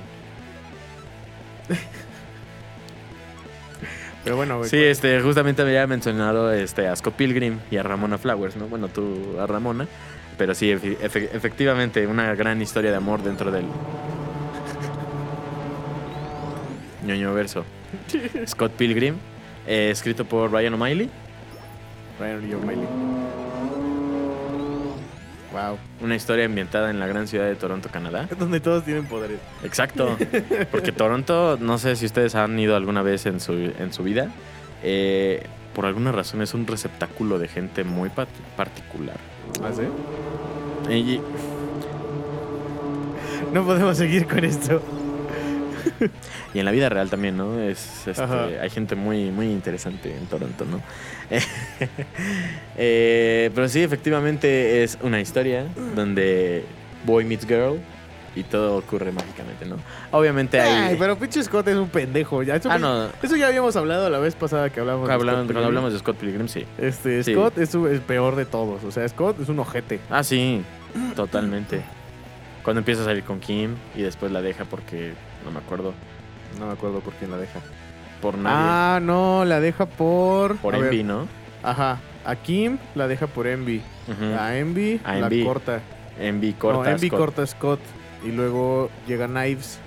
Pero bueno, güey, Sí, este, justamente había mencionado este, a Scott Pilgrim y a Ramona Flowers, ¿no? Bueno, tú a Ramona. Pero sí, efe- efe- efectivamente, una gran historia de amor dentro del. ñoño verso. Scott Pilgrim, eh, escrito por Ryan O'Malley. Ryan y O'Malley. Wow. Una historia ambientada en la gran ciudad de Toronto, Canadá. Es donde todos tienen poderes. Exacto. Porque Toronto, no sé si ustedes han ido alguna vez en su, en su vida, eh, por alguna razón es un receptáculo de gente muy particular. ¿Ah, sí? Y, No podemos seguir con esto. y en la vida real también, ¿no? Es, este, hay gente muy, muy interesante en Toronto, ¿no? Eh, pero sí, efectivamente es una historia donde boy meets girl y todo ocurre mágicamente, ¿no? Obviamente hay... Ay, pero pinche Scott es un pendejo. Ya, eso, Ah, no. eso ya habíamos hablado la vez pasada que hablamos de Scott cuando hablamos de Scott Pilgrim, sí. Este, Sí. Scott es el peor de todos. O sea, Scott es un ojete. Ah, sí, totalmente. Cuando empieza a salir con Kim y después la deja porque no me acuerdo No me acuerdo por quién la deja. por nadie. Ah, no, la deja por. por a ver, Envy, ¿no? Ajá. A Kim la deja por Envy. A Envy A la Envy. corta. Envy corta. no, Envy Scott. corta a Scott. Y luego llega Knives.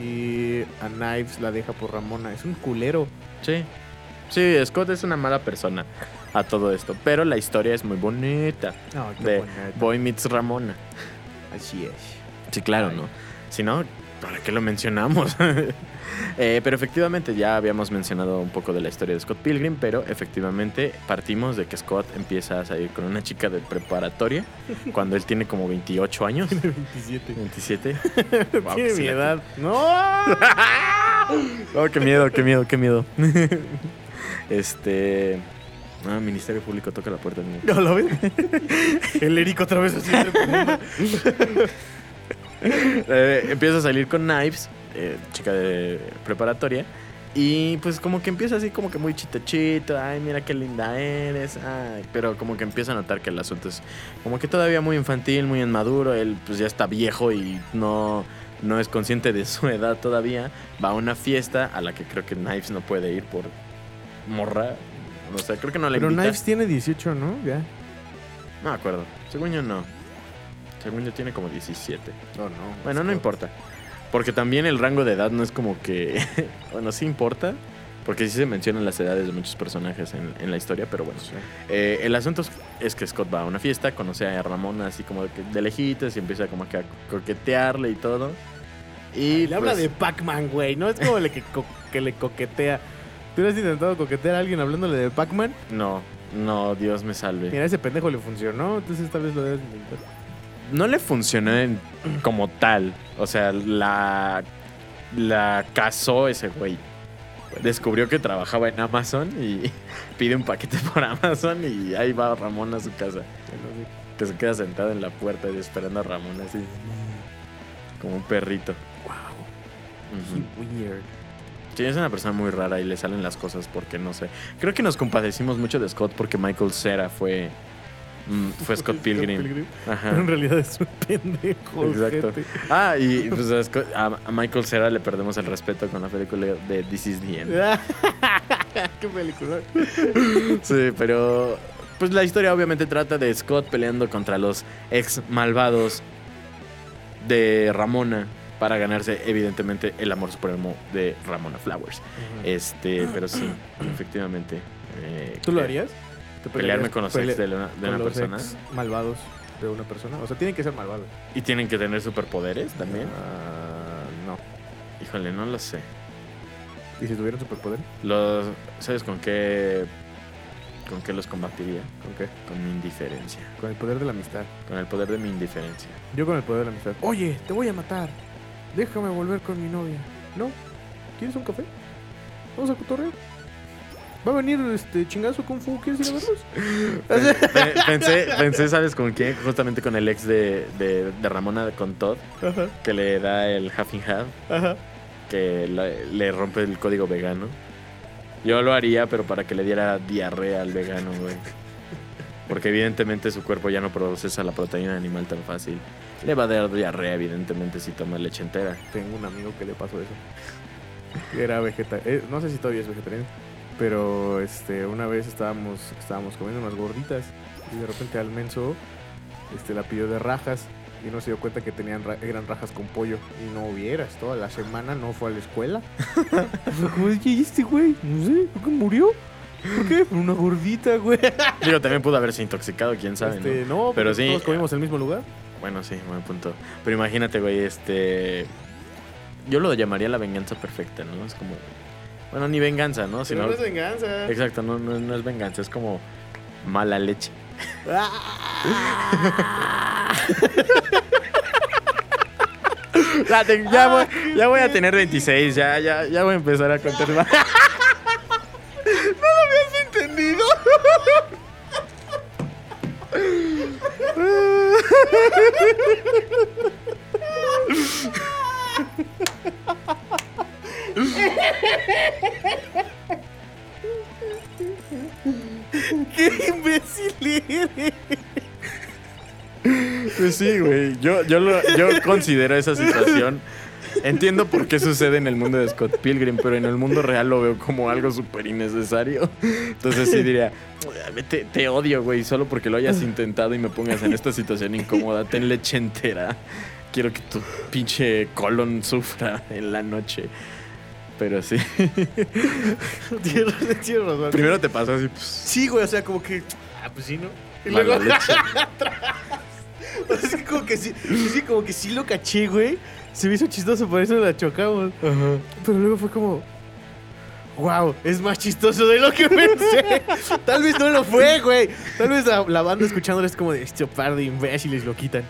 Y a Knives la deja por Ramona. Es un culero. Sí. Sí, Scott es una mala persona a todo esto, pero la historia es muy bonita. No, qué De bonita. Boy Meets Ramona. Así es. Sí, claro, ¿no? Si no, ¿para qué lo mencionamos? Eh, pero efectivamente ya habíamos mencionado un poco de la historia de Scott Pilgrim, pero efectivamente partimos de que Scott empieza a salir con una chica de preparatoria cuando él tiene como 28 años. 27. 27. Wow, Tiene mi edad. ¡No! Oh, qué miedo, qué miedo, qué miedo. este. Ah, Ministerio Público toca la puerta. ¿No lo ves? El Eric otra vez así. Eh, empieza a salir con Knives, eh, chica de preparatoria. Y pues como que empieza así como que muy chito ay mira qué linda eres, ay, pero como que empieza a notar que el asunto es como que todavía muy infantil, muy inmaduro, él pues ya está viejo y no, no es consciente de su edad todavía, va a una fiesta a la que creo que Knives no puede ir por morra, o sea, creo que no le Pero invita. Knives tiene 18, ¿no? Ya. No me acuerdo, según yo no. Según yo tiene como 17. No, no. Bueno, no importa. Porque también el rango de edad no es como que... bueno, sí importa. Porque sí se mencionan las edades de muchos personajes en, en la historia, pero bueno. Eh, el asunto es- que Scott va a una fiesta, conoce a Ramona así como de, de lejitos y empieza como que a coquetearle y todo. Y le habla pues, de Pac-Man, güey. No es como el que, co- que le coquetea. ¿Tú has intentado coquetear a alguien hablándole de Pac-Man? No, no, Dios me salve. Mira, ese pendejo le funcionó, entonces tal vez lo debes intentar. No le funcionó como tal. O sea, la, la casó ese güey. Descubrió que trabajaba en Amazon y pide un paquete por Amazon y ahí va Ramón a su casa. Que se queda sentado en la puerta y esperando a Ramón así. Como un perrito. Wow, weird. Sí, es una persona muy rara y le salen las cosas porque no sé. Creo que nos compadecimos mucho de Scott porque Michael Cera fue, mm, fue Scott Pilgrim. Ajá. Pero en realidad es un pendejo. Exacto. Ah, y pues a, Scott- a- Michael Cera le perdemos el respeto con la película de This is the End. Qué película. Sí, pero pues la historia obviamente trata de Scott peleando contra los ex malvados de Ramona para ganarse evidentemente el amor supremo de Ramona Flowers. Este, pero sí, efectivamente. eh, ¿Tú lo harías? ¿Te Pelearme con los pele- ex de una, de con una los persona. ex malvados de una persona? O sea, tienen que ser malvados. Y tienen que tener superpoderes también. Ah, no. Híjole, no lo sé. ¿Y si tuvieran superpoder? Los, ¿Sabes con qué, con qué los combatiría? ¿Con qué? Con mi indiferencia. Con el poder de la amistad. Con el poder de mi indiferencia. Yo con el poder de la amistad. Oye, te voy a matar. Déjame volver con mi novia. ¿No? ¿Quieres un café? Vamos a cotorrear. Va a venir este chingazo Kung Fu. ¿Quieres ir a verlos? Pe- Pensé, pensé, ¿sabes con quién? Justamente con el ex de, de, de Ramona, con Todd, Ajá, que le da el and half, ajá. que le, le rompe el código vegano. Yo lo haría, pero para que le diera diarrea al vegano, güey. Porque evidentemente su cuerpo ya no procesa la proteína animal tan fácil. Le va a dar diarrea, evidentemente, si toma leche entera. Tengo un amigo que le pasó eso. Era vegetariano. no sé si todavía es vegetariano. Pero este, una vez estábamos, estábamos comiendo unas gorditas. Y de repente al menso este, la pidió de rajas. Y no se dio cuenta que tenían ra- eran rajas con pollo. Y no hubieras. Toda la semana no fue a la escuela. Fue como, ¿qué este güey? No sé. ¿Por qué murió? ¿Por qué? Por una gordita, güey. Digo, también pudo haberse intoxicado, quién sabe, Este, ¿no? no, Pero pero sí. Todos comimos en el mismo lugar. Bueno, sí, buen punto. Pero imagínate, güey, este... Yo lo llamaría la venganza perfecta, ¿no? Es como... Bueno, ni venganza, ¿no? Sino... venganza. Exacto, no, no, no es venganza, es como mala leche. Ya, te- ya voy, ya voy a tener 26, ya, ya, ya voy a empezar a contar más. entendido? ¡Qué imbécil eres! Pues sí, güey. Yo, yo, lo- yo considero esa situación. Entiendo por qué sucede en el mundo de Scott Pilgrim, pero en el mundo real lo veo como algo súper innecesario. Entonces sí diría, te, te odio, güey, solo porque lo hayas intentado y me pongas en esta situación incómoda. Ten leche entera. Quiero que tu pinche colon sufra en la noche. Pero sí. Tienes tienes razón. Primero te pasó así, pues, Sí, güey, o sea, como que. Ah, pues sí, ¿no? Y mala luego. leche. O sea, es que como que sí, sí, como que sí lo caché, güey. Se me hizo chistoso, por eso la chocamos. Pero luego fue como. Wow, es más chistoso de lo que pensé. Tal vez no lo fue, güey. Tal vez la, la banda escuchándolo es como de este par de imbéciles lo quitan.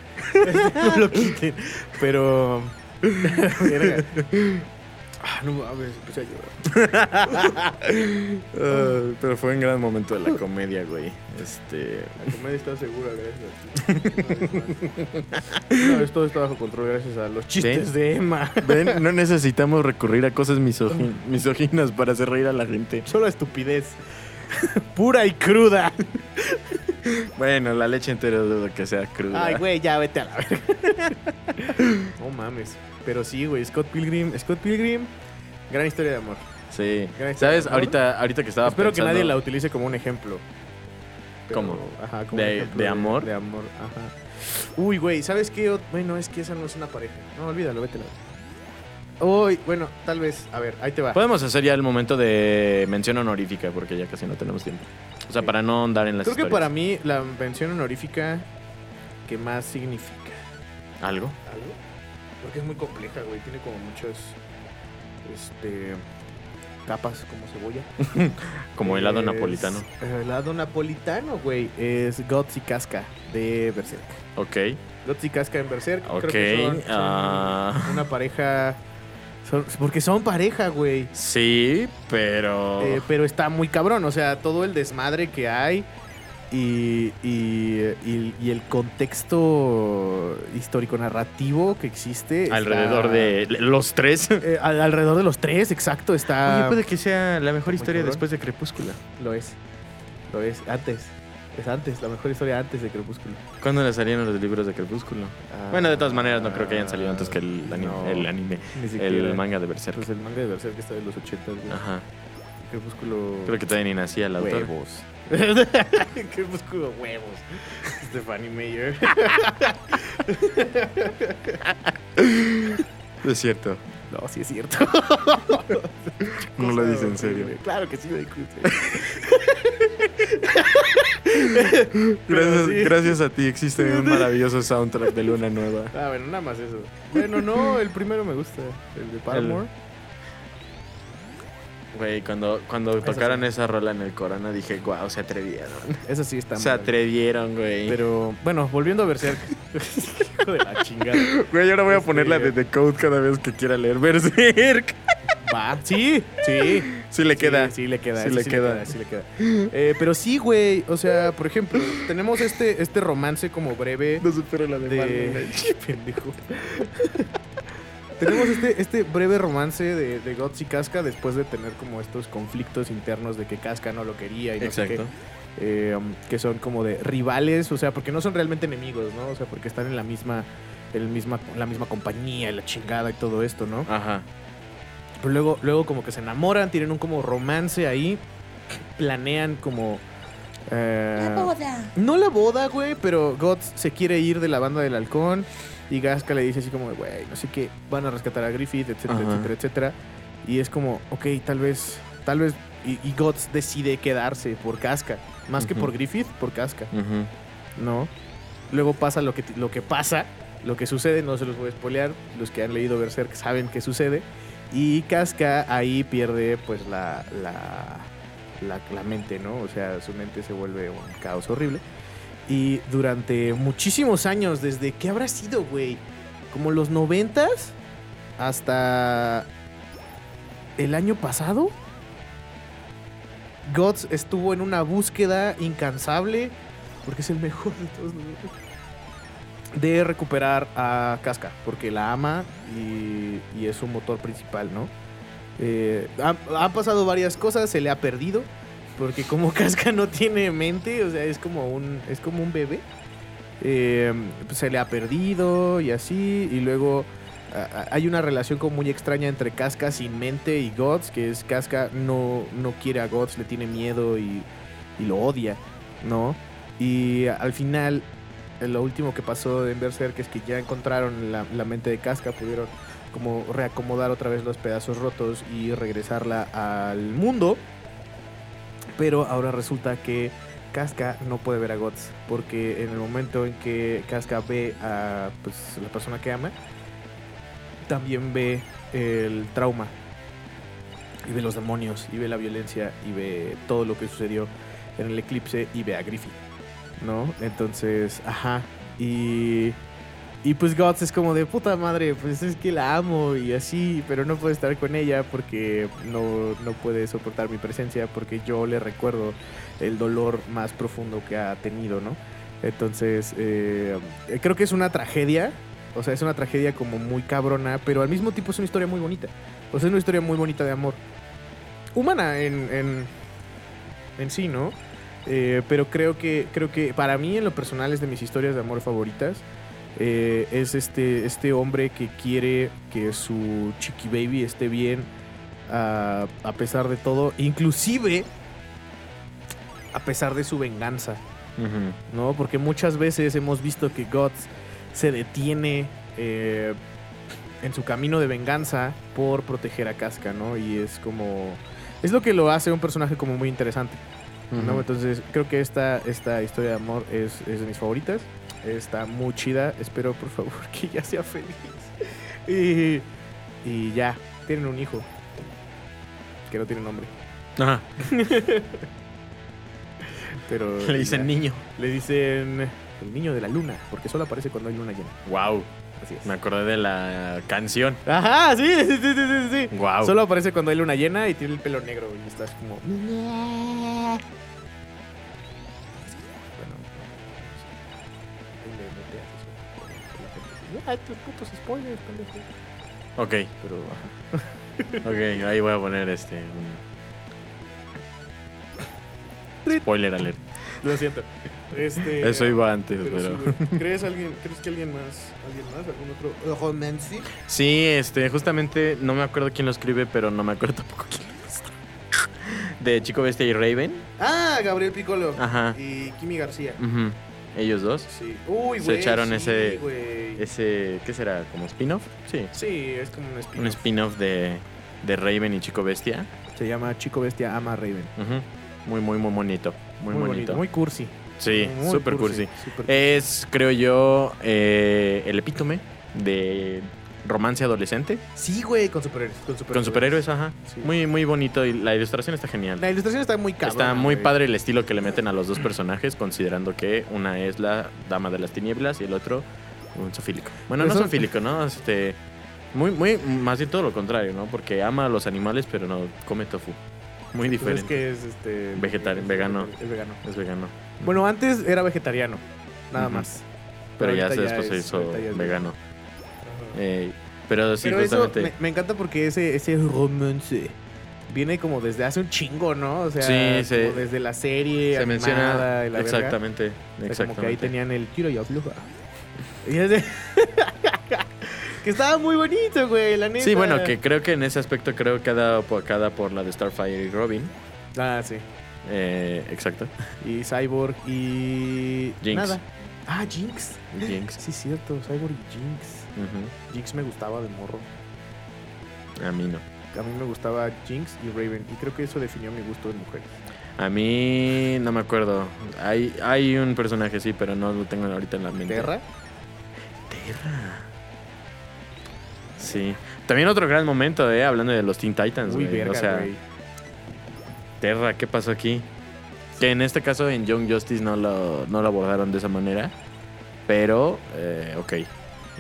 no lo quiten. Pero. Verga. Ah, no mames, empecé a llorar. Ah, pero fue un gran momento de la comedia, güey. Este. La comedia está segura, gracias. No, todo está bajo control gracias a los chistes de Emma. Ven, no necesitamos recurrir a cosas misogin- misóginas para hacer reír a la gente. Solo estupidez. Pura y cruda. Bueno, la leche entera dudo que sea cruda. Ay, güey, ya vete a la verga. No mames. Pero sí, güey, Scott Pilgrim. Scott Pilgrim, gran historia de amor. Sí. Gran ¿Sabes? de amor. Ahorita, ahorita que estaba Espero que nadie la utilice como un ejemplo. Pero- ¿Cómo? Ajá, como ¿De- un ejemplo de amor? De amor, ajá. Uy, güey, ¿sabes qué? Bueno, es que esa no es una pareja. No, olvídalo, vete. Uy, bueno, tal vez. A ver, ahí te va. Podemos hacer ya el momento de mención honorífica porque ya casi no tenemos tiempo. O sea, Sí. para no andar en las Creo que para mí la mención honorífica que más significa ¿Algo? algo. Porque es muy compleja, güey. Tiene como muchas. Este. Capas como cebolla. Como helado Es- napolitano. eh, helado napolitano, güey. Es Guts y Casca de Berserk. Ok. Guts y Casca en Berserk. creo Ok, que son- son ah. una pareja. Son- porque son pareja, güey. Sí, pero... Eh, pero está muy cabrón, o sea, todo el desmadre que hay y, y, y- y el contexto histórico-narrativo que existe. está- alrededor de los tres. Eh, al- alrededor de los tres, exacto, está... Oye, puede que sea la mejor historia cabrón. después de Crepúsculo. Lo es, lo es, antes. Es antes, la mejor historia antes de Crepúsculo. ¿Cuándo le salieron los libros de Crepúsculo? bueno, de todas maneras, no creo que hayan salido antes que el anime. No, el, anime, el manga de Berserk. Pues el manga de Berserk está de los 80, güey. Ajá. Crepúsculo... Creo que todavía ni nacía el autor. Huevos. Crepúsculo huevos. Stephanie Meyer. Es cierto. No, sí es cierto. No lo dice en serio. Claro que sí lo dijo en Gracias, Pero sí. gracias a ti existe un maravilloso soundtrack de Luna Nueva. Ah, bueno, nada más eso. Bueno, no, el primero me gusta. El de Paramore. Güey, cuando, cuando Eso tocaron sí. esa rola en el Corona dije, guau, se atrevieron. Esa sí está Se atrevieron, güey. Pero, bueno, volviendo a Berserk. Hijo de la chingada. Güey, ahora voy a Este- poner la de The Code cada vez que quiera leer Berserk. Va. Sí, sí. Sí le queda. Sí, sí le queda. Sí le queda. sí le queda. Eh, pero sí, güey. O sea, por ejemplo, tenemos este, este romance como breve. No supero la de, de... Pendejo. Tenemos este, este breve romance de, de Guts y Casca después de tener como estos conflictos internos de que Casca no lo quería y no sé qué. Eh, um, que son como de rivales, o sea, porque no son realmente enemigos, ¿no? O sea, porque están en la misma, el misma, la misma compañía, y la chingada y todo esto, ¿no? Ajá. Pero luego, luego como que se enamoran, tienen un como romance ahí, planean como... eh, La boda. no la boda, güey, pero Guts se quiere ir de la banda del halcón. Y Gasca le dice así como, güey, no sé qué, van a rescatar a Griffith, etcétera, Ajá. etcétera, etcétera. Y es como, ok, tal vez, tal vez. Y, y Guts decide quedarse por Casca. Más que por Griffith, por Casca. ¿no? Luego pasa lo que, lo que pasa, lo que sucede, no se los voy a spoilear. Los que han leído Berserk saben qué sucede. Y Casca ahí pierde, pues, la, la, la, mente, ¿no? O sea, su mente se vuelve un caos horrible. Y durante muchísimos años, desde que habrá sido, güey, como los noventas hasta el año pasado, Guts estuvo en una búsqueda incansable, porque es el mejor de todos nosotros, de recuperar a Casca, porque la ama y, y es su motor principal, ¿no? Eh, ha- han pasado varias cosas, se le ha perdido, porque como Casca no tiene mente, o sea, es como un, es como un bebé. eh, pues se le ha perdido y así, y luego hay una relación como muy extraña entre Casca sin mente y Guts, que es Casca no, no quiere a Guts, le tiene miedo y, y lo odia, ¿no? Y al final, lo último que pasó en Berserk es que ya encontraron la, mente de Casca, pudieron como reacomodar otra vez los pedazos rotos y regresarla al mundo. Pero ahora resulta que Casca no puede ver a Guts porque en el momento en que Casca ve a pues, la persona que ama, también ve el trauma y ve los demonios y ve la violencia y ve todo lo que sucedió en el eclipse y ve a Griffith, ¿no? Entonces, ajá, y y pues Guts es como de puta madre, pues es que la amo y así, pero no puedo estar con ella porque no, no puede soportar mi presencia porque yo le recuerdo el dolor más profundo que ha tenido, ¿no? Entonces, eh, creo que es una tragedia, o sea, es una tragedia como muy cabrona, pero al mismo tiempo es una historia muy bonita. O sea, es una historia muy bonita de amor. Humana en, en, en sí, ¿no? Eh, pero creo que, creo que para mí, en lo personal, es de mis historias de amor favoritas. Eh, es este, este hombre que quiere que su chiqui baby esté bien ah, a pesar de todo, inclusive a pesar de su venganza. ¿no? Porque muchas veces hemos visto que Guts se detiene eh, en su camino de venganza por proteger a Casca, ¿no? Y es como... Es lo que lo hace un personaje como muy interesante, ¿no? Entonces creo que esta, esta historia de amor es, es de mis favoritas. Está muy chida. Espero, por favor, que ya sea feliz. Y, y ya, tienen un hijo. Que no tiene nombre. Ajá. Pero Le dicen ya. niño. Le dicen el niño de la luna, porque solo aparece cuando hay luna llena. Wow. Así es. Me acordé de la canción. Ajá, sí, sí, sí, sí, sí. Wow. Solo aparece cuando hay luna llena y tiene el pelo negro y estás como... Ay, tus putos spoilers, pendejo. Ok, Pero, ok. Ahí voy a poner este. un Spoiler alert. Lo siento. Este, Eso iba antes, pero pero. sí. ¿Crees, alguien, ¿Crees que alguien más? ¿Alguien más? ¿Algún otro romance? Sí, este, justamente no me acuerdo quién lo escribe, pero no me acuerdo tampoco quién lo ilustra. De Chico Bestia y Raven. Ah, Gabriel Piccolo. Ajá. Y Kimi García. Ujú. Ellos dos. Sí. Uy, Se güey. echaron sí, ese- güey. Ese, ¿qué será? ¿Como spin-off? Sí. Sí, es como un Un spin-off. spin-off de, de Raven y Chico Bestia. Se llama Chico Bestia Ama Raven. Ujú. Muy, muy, muy bonito. Muy, bonito. Muy cursi. sí, Muy súper cursi. súper Es, creo yo, eh, el epítome de romance adolescente. Sí, güey, con superhéroes. Con superhéroes. Con superhéroes, ajá. Sí. Muy, muy bonito y la ilustración está genial. La ilustración está muy cabrona. Está muy güey. padre el estilo que le meten a los dos personajes, considerando que una es la dama de las tinieblas y el otro un sofílico. Bueno, no sofílico, ¿no? Este, muy, muy, más bien todo lo contrario, ¿no? Porque ama a los animales, pero no come tofu. Muy diferente. Es que es este. Vegetariano, vegano. Es vegano. Es vegano. Bueno, antes era vegetariano. Nada más. Pero ya ahorita después se hizo ya vegano. Eh, pero sí, Pero eso justamente. me, me encanta porque ese, ese romance viene como desde hace un chingo, ¿no? O sea, Sí, se- como desde la serie Se animada menciona. y la verga. Exactamente. O sea, como que ahí tenían el tiro y de- que estaba muy bonito, güey, la neta. Sí, bueno, que creo que en ese aspecto creo que cada por, cada por la de Starfire y Robin. Ah, sí. Eh, exacto. Y Cyborg y... Jinx. Nada. Ah, Jinx. Jinx. Sí, cierto, Cyborg y Jinx. Jinx me gustaba de morro. A mí no. A mí me gustaba Jinx y Raven. Y creo que eso definió mi gusto de mujeres. A mí no me acuerdo. Hay, hay un personaje, sí, pero no lo tengo ahorita en la mente. ¿Terra? Terra. Sí. También otro gran momento, eh, hablando de los Teen Titans, Uy, güey. verga, O sea. Terra, ¿qué pasó aquí? Que en este caso en Young Justice no lo, no lo abordaron de esa manera. Pero, eh, ok.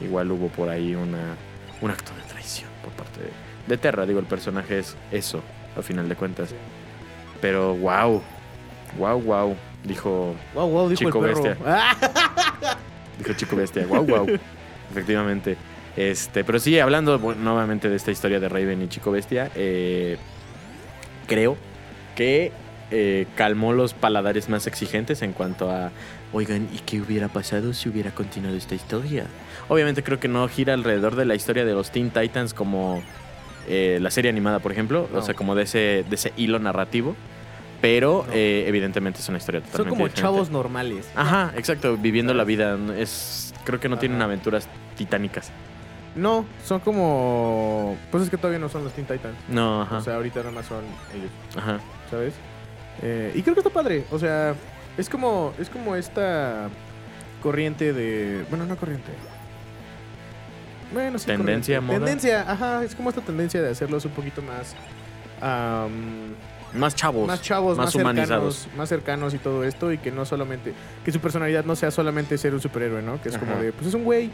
Igual hubo por ahí una, un acto de traición por parte de, de Terra. Digo, el personaje es eso, al final de cuentas. Pero, wow. Wow, wow. Dijo, Wow, wow, dijo Chico el perro. bestia. Ah, dijo Chico Bestia. Wow, wow. Efectivamente. Este, pero sí, hablando bueno, nuevamente de esta historia de Raven y Chico Bestia, eh, creo que eh, calmó los paladares más exigentes en cuanto a, oigan, ¿y qué hubiera pasado si hubiera continuado esta historia? Obviamente creo que no gira alrededor de la historia de los Teen Titans como eh, la serie animada, por ejemplo, o sea, como de ese, de ese hilo narrativo, pero No. eh, evidentemente es una historia Son totalmente como diferente. chavos normales. Ajá, exacto, viviendo la vida. Es, creo que no tienen aventuras titánicas. No, son como... Pues es que todavía no son los Teen Titans. No, ajá. O sea, ahorita nada más son ellos, ajá. ¿sabes? Eh, y creo que está padre. O sea, es como, es como esta corriente de... Bueno, no corriente. Bueno, sí. Tendencia, corriente. moda. Tendencia, ajá. Es como esta tendencia de hacerlos un poquito más... Más chavos. más chavos, más, más humanizados. cercanos, más cercanos y todo esto y que no solamente que su personalidad no sea solamente ser un superhéroe, ¿no? Que es como de, pues es un güey,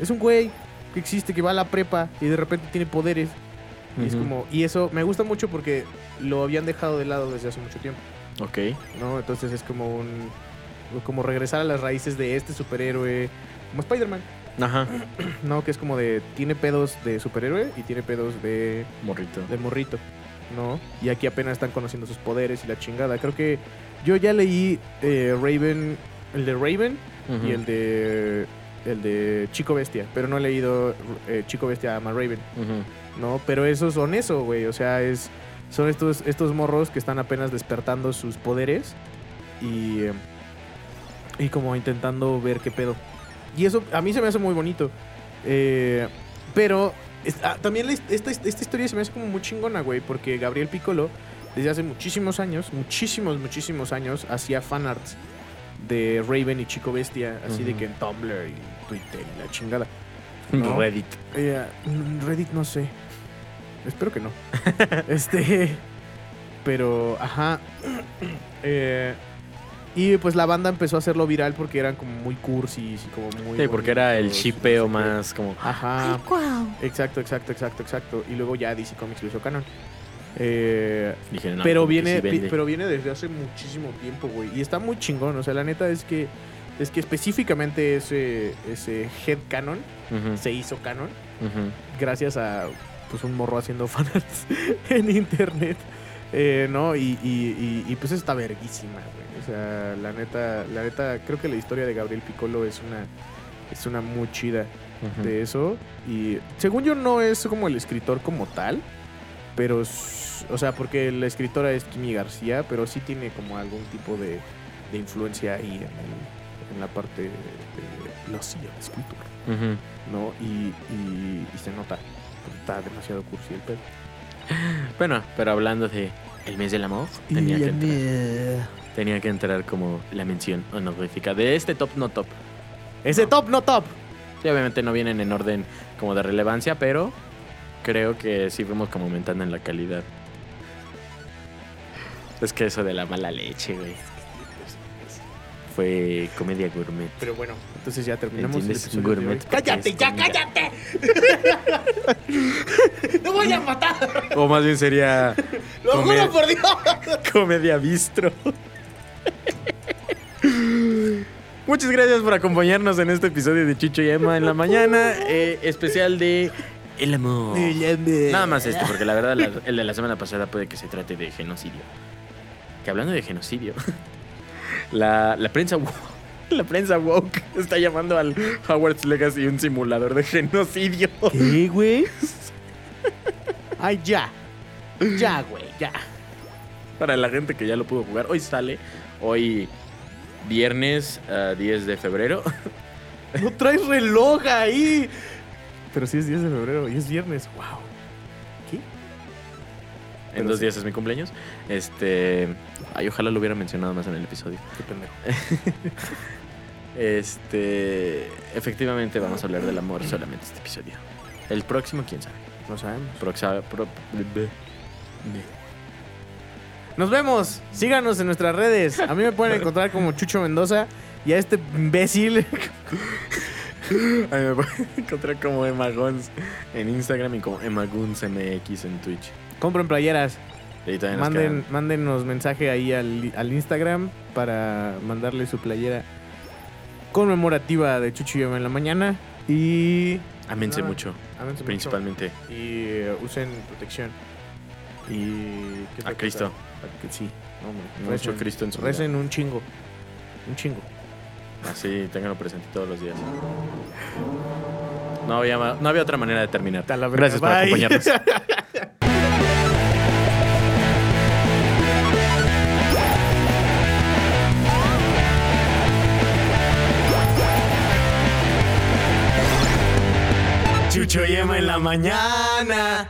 es un güey que existe, que va a la prepa y de repente tiene poderes y es como y eso me gusta mucho porque lo habían dejado de lado desde hace mucho tiempo, Ok. ¿no? Entonces es como un como regresar a las raíces de este superhéroe, como Spider-Man, Ajá. ¿no? Que es como de tiene pedos de superhéroe y tiene pedos de Morrito. del morrito, ¿no? Y aquí apenas están conociendo sus poderes y la chingada. Creo que yo ya leí eh, Raven, el de Raven y el de el de Chico Bestia, pero no he leído eh, Chico Bestia ama a Raven. ¿no? Pero esos son eso, güey, o sea, es son estos estos morros que están apenas despertando sus poderes y eh, y como intentando ver qué pedo. Y eso a mí se me hace muy bonito. Eh, pero es- ah, también esta, esta historia se me hace como muy chingona, güey, porque Gabriel Piccolo desde hace muchísimos años, muchísimos, muchísimos años, hacía fanarts de Raven y Chico Bestia, así de que en Tumblr y Twitter y la chingada. No. Reddit. Eh, Reddit no sé. Espero que no. este. Pero, ajá. Eh, y pues la banda empezó a hacerlo viral porque eran como muy cursis y como muy. Sí, porque era el qué. más como... Ajá. Ay. Exacto, exacto, exacto, exacto. Y luego ya DC Comics lo hizo canon. Eh, Dije, no, pero viene, sí pero viene desde hace muchísimo tiempo, güey. Y está muy chingón. O sea, la neta es que es que específicamente ese, ese head canon se hizo canon gracias a pues un morro haciendo fanarts en internet. Eh, ¿No? Y, y- y- y, pues está verguísima, güey. O sea, la neta, la neta, creo que la historia de Gabriel Piccolo es una, es una muy chida de eso. Y según yo no es como el escritor como tal, pero, s- o sea, porque la escritora es Kimi García, pero sí tiene como algún tipo de, de influencia ahí en, el- en la parte de, de la silla de escultura, Ujú. ¿no? Y, y- y se nota, porque está demasiado cursi el pedo. Bueno, pero hablando de el mes del amor, tenía que, entrar, tenía que entrar como la mención honorífica de este top no top. Ese top, no top. Sí, obviamente no vienen en orden como de relevancia, pero creo que sí fuimos como aumentando en la calidad. Es que eso de la mala leche, güey. Fue comedia gourmet. Pero bueno, entonces ya terminamos el ¿Entiendes? episodio de hoy. Gourmet. ¡Cállate, ya, cállate! ¡No voy a matar! O más bien sería ¡Lo juro por Dios! comedia bistro. Muchas gracias por acompañarnos en este episodio de Chicho y Emma en la mañana, eh, especial de El amor. Nada más este, porque la verdad la- el de la semana pasada puede que se trate de genocidio. Que hablando de genocidio, la, la prensa la prensa woke está llamando al Howard's Legacy un simulador de genocidio. ¿Qué, güey? Ay, ya. Ya, güey, ya. Para la gente que ya lo pudo jugar, hoy sale, hoy viernes ah, 10 de febrero. No traes reloj ahí. Pero sí es 10 de febrero y es viernes. Wow. ¿Qué? En dos sí. días es mi cumpleaños. Este. Ay, ojalá lo hubiera mencionado más en el episodio. Qué pendejo. Este. Efectivamente, vamos a hablar del amor solamente este episodio. El próximo, quién sabe. No sabemos. Proxa- pro- Nos vemos. Síganos en nuestras redes. A mí me pueden encontrar como Chucho Mendoza. Y a este imbécil. Ay, me pueden encontrar como Emma Gons en Instagram y como Emma Guns MX en Twitch. Compren playeras. Y nos Manden, quedan- mándennos mensaje ahí al, al Instagram para mandarle su playera conmemorativa de Chucho y Emma en la mañana. Y. Ámense nada, mucho, ámense mucho. principalmente. Y eh, usen protección. Y. ¿qué otra A Cristo. cosa? A que sí. No, hombre. Mucho Recen- Cristo en su vida. Recen un chingo. Un chingo. Así, ténganlo presente todos los días. No había, no había otra manera de terminar. Gracias por acompañarnos. Chucho y Emma en la mañana.